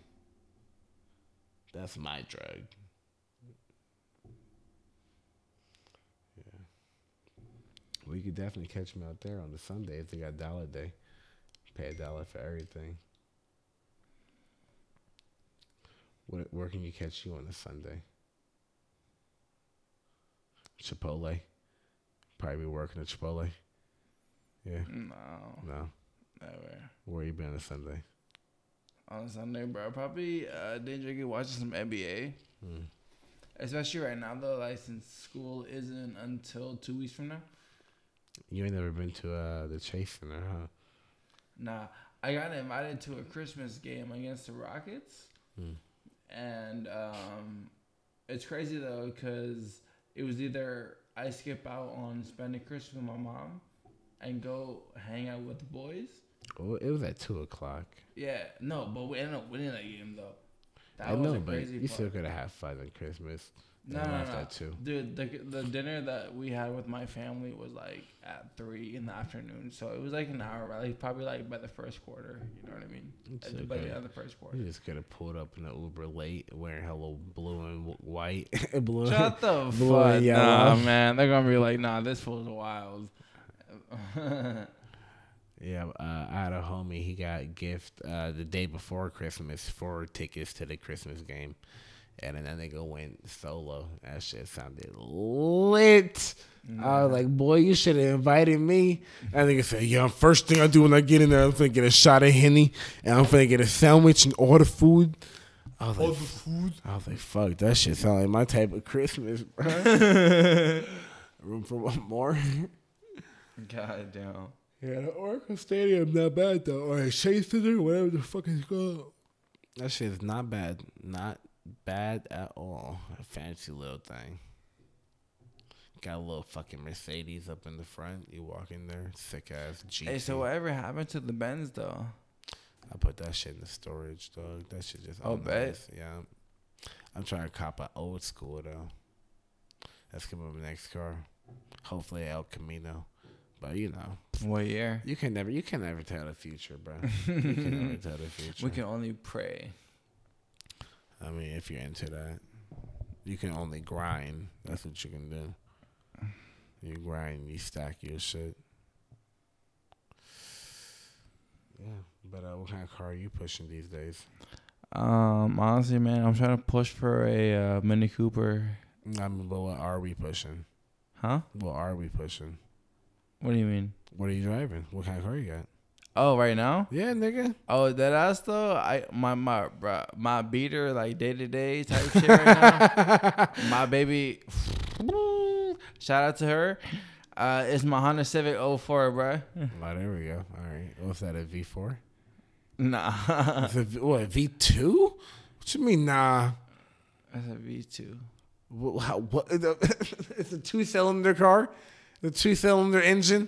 That's my drug. Yeah. Well, you could definitely catch me out there on the Sunday if they got dollar day. Pay a dollar for everything. Where, where can you catch you on a Sunday? Chipotle. Probably be working at Chipotle. Yeah. no, No. never. Where you been on a Sunday? On Sunday, bro, probably uh, day drinking, watching some NBA. Hmm. Especially right now, though, like since school isn't until two weeks from now. You ain't never been to uh, the Chase Center, huh? Nah, I got invited to a Christmas game against the Rockets, Hmm. and um, it's crazy though because it was either I skip out on spending Christmas with my mom and go hang out with the boys. Oh, it was at two o'clock. Yeah, no, but we ended up winning that game though. That I was know, but crazy you part. still could have had fun on Christmas. No, no, no. at two. Dude, the the dinner that we had with my family was like at three in the afternoon, so it was like an hour, like probably like by the first quarter. You know what I mean? It's by the end of the first quarter. You just could have pulled up in the Uber late, wearing hello blue and white. blue. Shut the Blue and fuck yellow. Nah, man. They're gonna be like, nah, this fool's wild. Yeah, uh, I had a homie. He got a gift uh, the day before Christmas for tickets to the Christmas game, and then that nigga went solo. That shit sounded lit. I was like, boy, you should have invited me. And nigga said, yeah, first thing I do when I get in there, I'm finna get a shot of henny, and I'm finna get a sandwich and order food. I was like, food. I was like, fuck, that shit sound like my type of Christmas, bro. Room for one more. God damn. Yeah, the Oracle Stadium not bad though, or Chase Center, whatever the fuck it's called. That shit is not bad, not bad at all. A fancy little thing. Got a little fucking Mercedes up in the front. You walk in there, sick ass Jeep. Hey, so whatever happened to the Benz though? I put that shit in the storage, dog. That shit just. Oh, bet. Yeah. I'm trying to cop a old school though. That's gonna be my next car. Hopefully El Camino, but you know. What year? You can never, you can never tell the future, bro. you can never tell the future. We can only pray. I mean, if you're into that, you can only grind. That's what you can do. You grind, you stack your shit. Yeah, but uh, what kind of car are you pushing these days? Um, honestly, man, I'm trying to push for a uh, Mini Cooper I mean, but what are we pushing? Huh? What are we pushing? What do you mean? What are you driving? What kind of car you got? Oh, right now? Yeah, nigga. Oh, that ass though. I my my bruh, my beater like day to day type shit right now. my baby. Shout out to her. Uh, it's my Honda Civic 04, bruh. Oh, there we go. All right. What's that? A V four? Nah, It's a V- What V two? What you mean? Nah. that's a V2. What? How, what it's a two cylinder car. The two cylinder engine.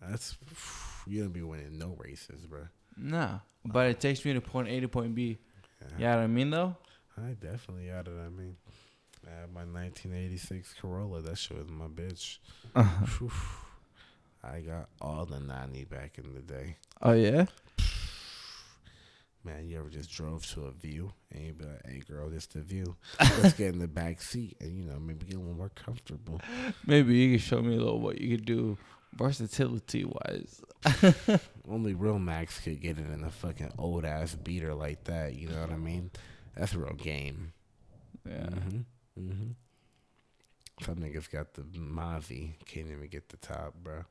That's you gonna be winning no races, bro. Nah, but it takes me to point A to point B. You know what I mean though? I definitely of that. I mean, I have my 1986 Corolla. That shit was my bitch. Uh-huh. Phew. I got all the 90 back in the day. Oh yeah. Man, you ever just drove to a view and you be like, hey, girl, this the view. Let's get in the back seat and, you know, maybe get a little more comfortable. Maybe you can show me a little what you could do versatility wise. Only real Max could get it in a fucking old ass beater like that. You know what I mean? That's real game. Yeah. Mm-hmm. Mm-hmm. Some niggas got the Mavi. Can't even get the top, bro.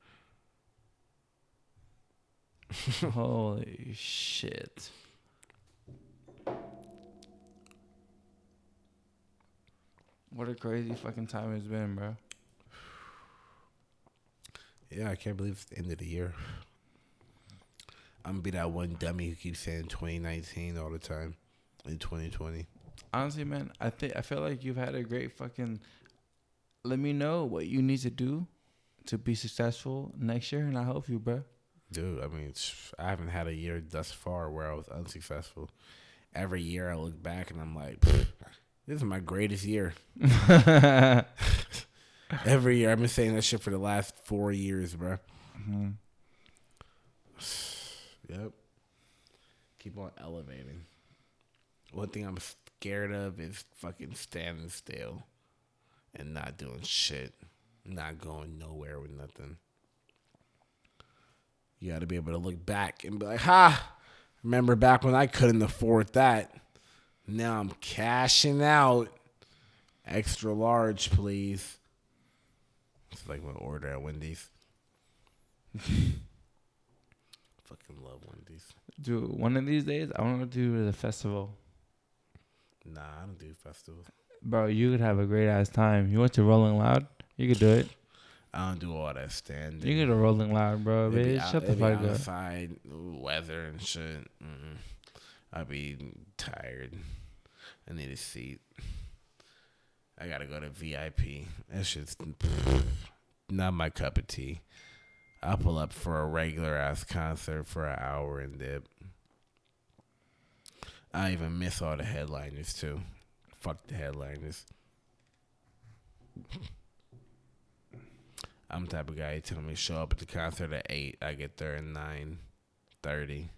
Holy shit. What a crazy fucking time it's been, bro. Yeah, I can't believe it's the end of the year. I'm gonna be that one dummy who keeps saying 2019 all the time in 2020. Honestly, man, I think I feel like you've had a great fucking. Let me know what you need to do to be successful next year, and I help you, bro. Dude, I mean, I haven't had a year thus far where I was unsuccessful. Every year I look back and I'm like, this is my greatest year. Every year. I've been saying that shit for the last four years, bro. Mhm. Yep. Keep on elevating. One thing I'm scared of is fucking standing still and not doing shit, not going nowhere with nothing. You got to be able to look back and be like, ha, remember back when I couldn't afford that. Now I'm cashing out. Extra large, please. It's like my order at Wendy's. Fucking love Wendy's. Dude, one of these days, I want to do the festival. Nah, I don't do festivals. Bro, you could have a great ass time. You went to Rolling Loud? You could do it. I don't do all that standing. You could do Rolling Loud, bro. It be Bitch, out- shut the fuck up. outside, weather and shit. Mm. I'd be tired. I need a seat. I gotta go to VIP. That's just not my cup of tea. I'll pull up for a regular ass concert for an hour and dip. I even miss all the headliners too. Fuck the headliners. I'm the type of guy you tell me show up at the concert at eight. I get there at nine thirty.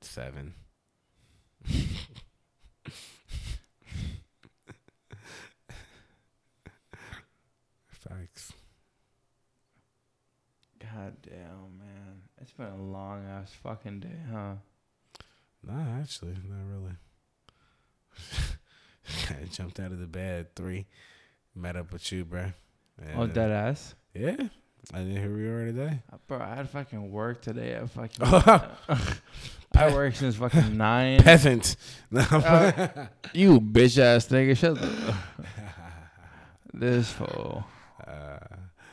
Seven. Facts. God damn, man. It's been a long ass fucking day, huh? Nah, actually, not really. I jumped out of the bed at three, met up with you, bro. And, Oh, uh, dead ass. Yeah, I didn't hear we were today. Uh, Bro, I had fucking work today I fucking. I work since fucking nine. Peasant. No, Uh, you bitch ass nigga, shut the. this fool. Uh,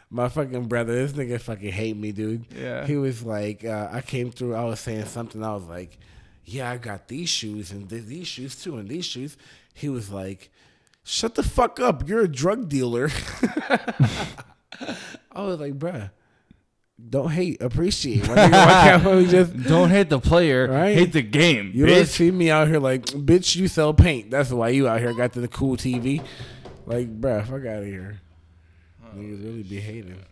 my fucking brother, this nigga fucking hate me, dude. Yeah. He was like, uh, I came through, I was saying something. I was like, yeah, I got these shoes and th- these shoes too and these shoes. He was like, shut the fuck up. You're a drug dealer. I was like, bruh, don't hate, appreciate. Why, nigga, why can't we just, Don't hate the player, Right? hate the game, you don't see me out here like, bitch, you sell paint. That's why you out here got the cool TV. Like, bruh, fuck out of here. Niggas really be hating.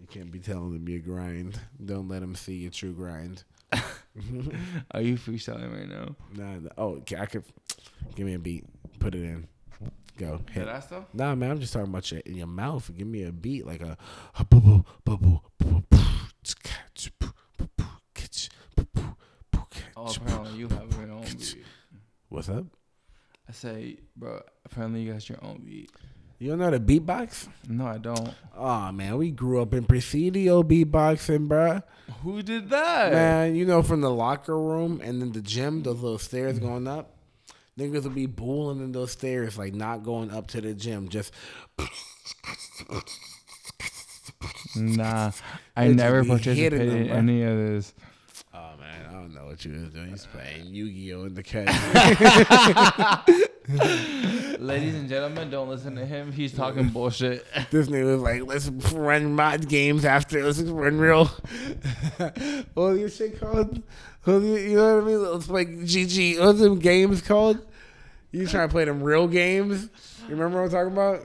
You can't be telling them you grind. Don't let them see your true grind. Are you freestyling right now? Nah, nah. oh, okay, I could give me a beat. Put it in. Go. Hit. Ass though? Nah, man, I'm just talking about your in your mouth. Give me a beat like a, a bubble bubble. Oh, apparently you have your own beat. What's up? I say, bro, apparently you got your own beat. You don't know how to beatbox? No, I don't. Oh man, we grew up in Presidio beatboxing, bruh. Who did that? Man, you know from the locker room and then the gym, those little stairs mm-hmm. going up. Niggas would be booling in those stairs, like not going up to the gym, just Nah, I never be hitting participated them, in any of this. Man, I don't know what you was doing. He's playing Yu-Gi-Oh in the cut. Ladies and gentlemen, don't listen to him. He's talking bullshit. this nigga was like, let's run mod games after let's run real. what was your shit called? What was you know what I mean? Let's play GG. What's them games called? You trying to play them real games? You remember what I'm talking about?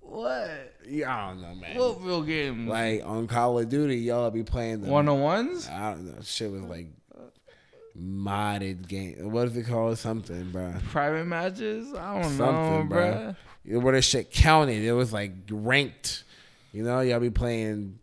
What? Yeah, I don't know, man. What real game? like on Call of Duty, y'all be playing them. One on ones? I don't know. Shit was like modded game. What is it called? Something, bro. Private matches? I don't know, Something, bruh. bruh. Where the shit counted. It was like ranked. You know, y'all be playing.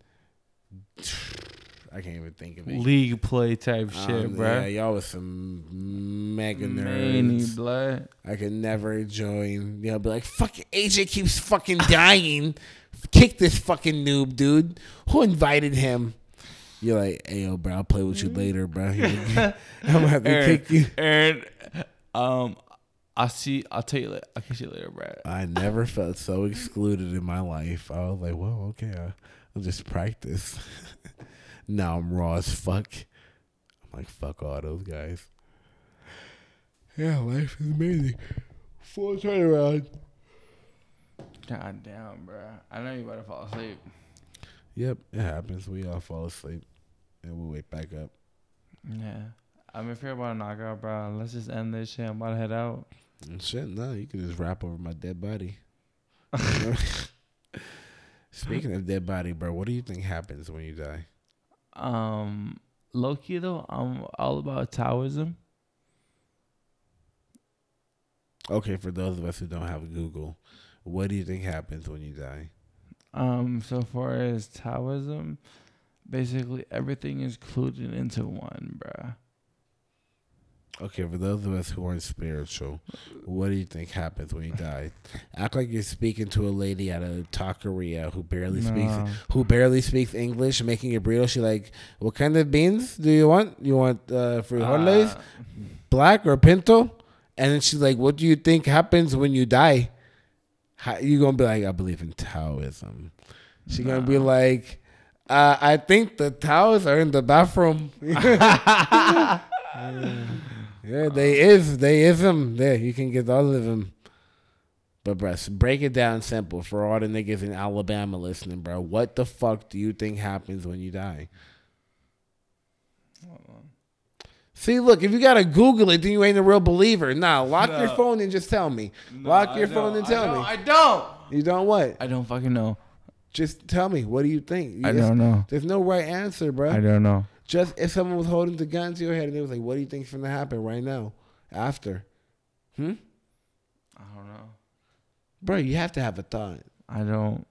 I can't even think of it. League play type Um, shit, bro. Yeah, y'all was some mega nerds. blood. I could never join. You know, be like, fucking AJ keeps fucking dying. Kick this fucking noob, dude. Who invited him? You're like, hey, yo, bro, I'll play with you later, bro. I'm gonna have to Aaron, kick you. Aaron, um, I'll see. I'll tell you later. I'll catch you later, bruh. I never felt so excluded in my life. I was like, well, okay, I- I'll just practice. now I'm raw as fuck. I'm like, fuck all those guys. Yeah, life is amazing. Full turnaround. God damn, bruh. I know you about to fall asleep. Yep, it happens. We all fall asleep and we wake back up. Yeah. I mean, if you're about to knock out, bro, let's just end this shit. I'm about to head out. And shit, no, you can just rap over my dead body. Speaking of dead body, bro, what do you think happens when you die? Um, low key though, I'm all about Taoism. Okay, for those of us who don't have Google, what do you think happens when you die? Um, so far as Taoism, basically everything is included into one, bruh. Okay, for those of us who aren't spiritual, what do you think happens when you die? Act like you're speaking to a lady at a taqueria who barely speaks who barely speaks English, making a burrito. She like, what kind of beans do you want? You want uh, frijoles, Uh, black or pinto? And then she's like, what do you think happens when you die? How, you gonna be like, I believe in Taoism. She gonna be like, uh, I think the towels are in the bathroom. Yeah, they is, they is them. There, you can get all of them. But bro, break it down simple for all the niggas in Alabama listening, bro. What the fuck do you think happens when you die? See, look, if you gotta Google it, then you ain't a real believer. Nah, lock your phone and just tell me. no, lock your phone and tell don't. me. I don't. you don't what? I don't fucking know. Just tell me. What do you think? I It's- don't know. There's no right answer, bro. I don't know. Just if someone was holding the gun to your head and they was like, "What do you think's gonna happen right now?" After, hmm, I don't know. bro, you have to have a thought. I don't.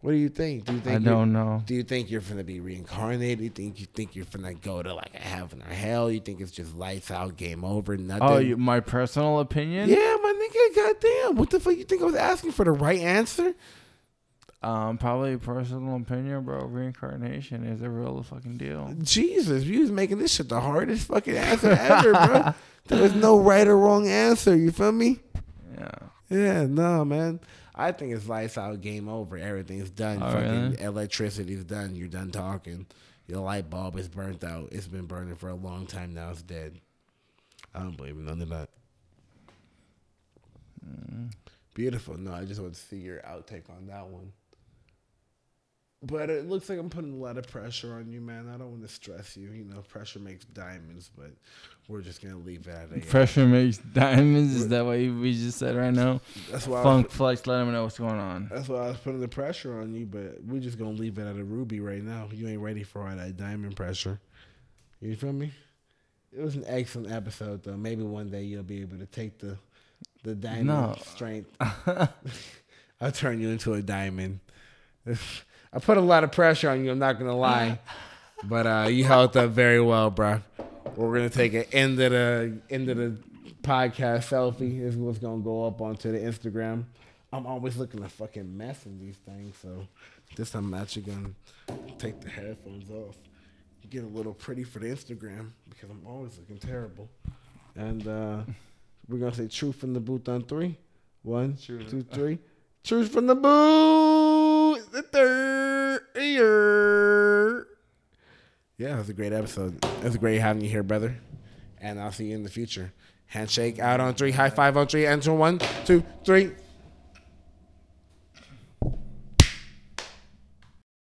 What do you think? Do you think I don't know. Do you think you're gonna be reincarnated? You think you think you're gonna go to like a heaven or hell? You think it's just lights out, game over, nothing? Oh, you, my personal opinion. yeah, my nigga. Goddamn, what the fuck? You think I was asking for the right answer? Um, probably personal opinion, bro. Reincarnation is a real fucking deal. Jesus, you was making this shit the hardest fucking answer ever, bro. There was no right or wrong answer. You feel me? Yeah. Yeah, no, man. I think it's lights out, game over. Everything's done. Oh, Fucking really? electricity's done. You're done talking. Your light bulb is burnt out. It's been burning for a long time now. It's dead. I don't believe in none of that. Mm. Beautiful. No, I just want to see your outtake on that one. But it looks like I'm putting a lot of pressure on you, man. I don't want to stress you. You know, pressure makes diamonds, but we're just gonna leave it at a. Pressure makes diamonds. Is that what we just said right now? That's why. I was, Funk Flex, let them know what's going on. that's why I was putting the pressure on you, but we're just gonna leave it at a ruby right now. You ain't ready for all that diamond pressure. You feel me? It was an excellent episode, though. Maybe one day you'll be able to take the the diamond No. strength. I'll turn you into a diamond. I put a lot of pressure on you. I'm not gonna lie, but uh, you held up very well, bro. We're gonna take it end of the end of the podcast selfie is what's gonna go up onto the Instagram. I'm always looking to fucking mess in these things, so this time I'm actually gonna take the headphones off, get a little pretty for the Instagram because I'm always looking terrible. And uh, we're gonna say truth from the booth on three. One, Truth. two, three. Truth from the booth. The third. Yeah, was a great episode. It was great having you here, brother. And I'll see you in the future. Handshake out on three, high five on three, enter one, two, three.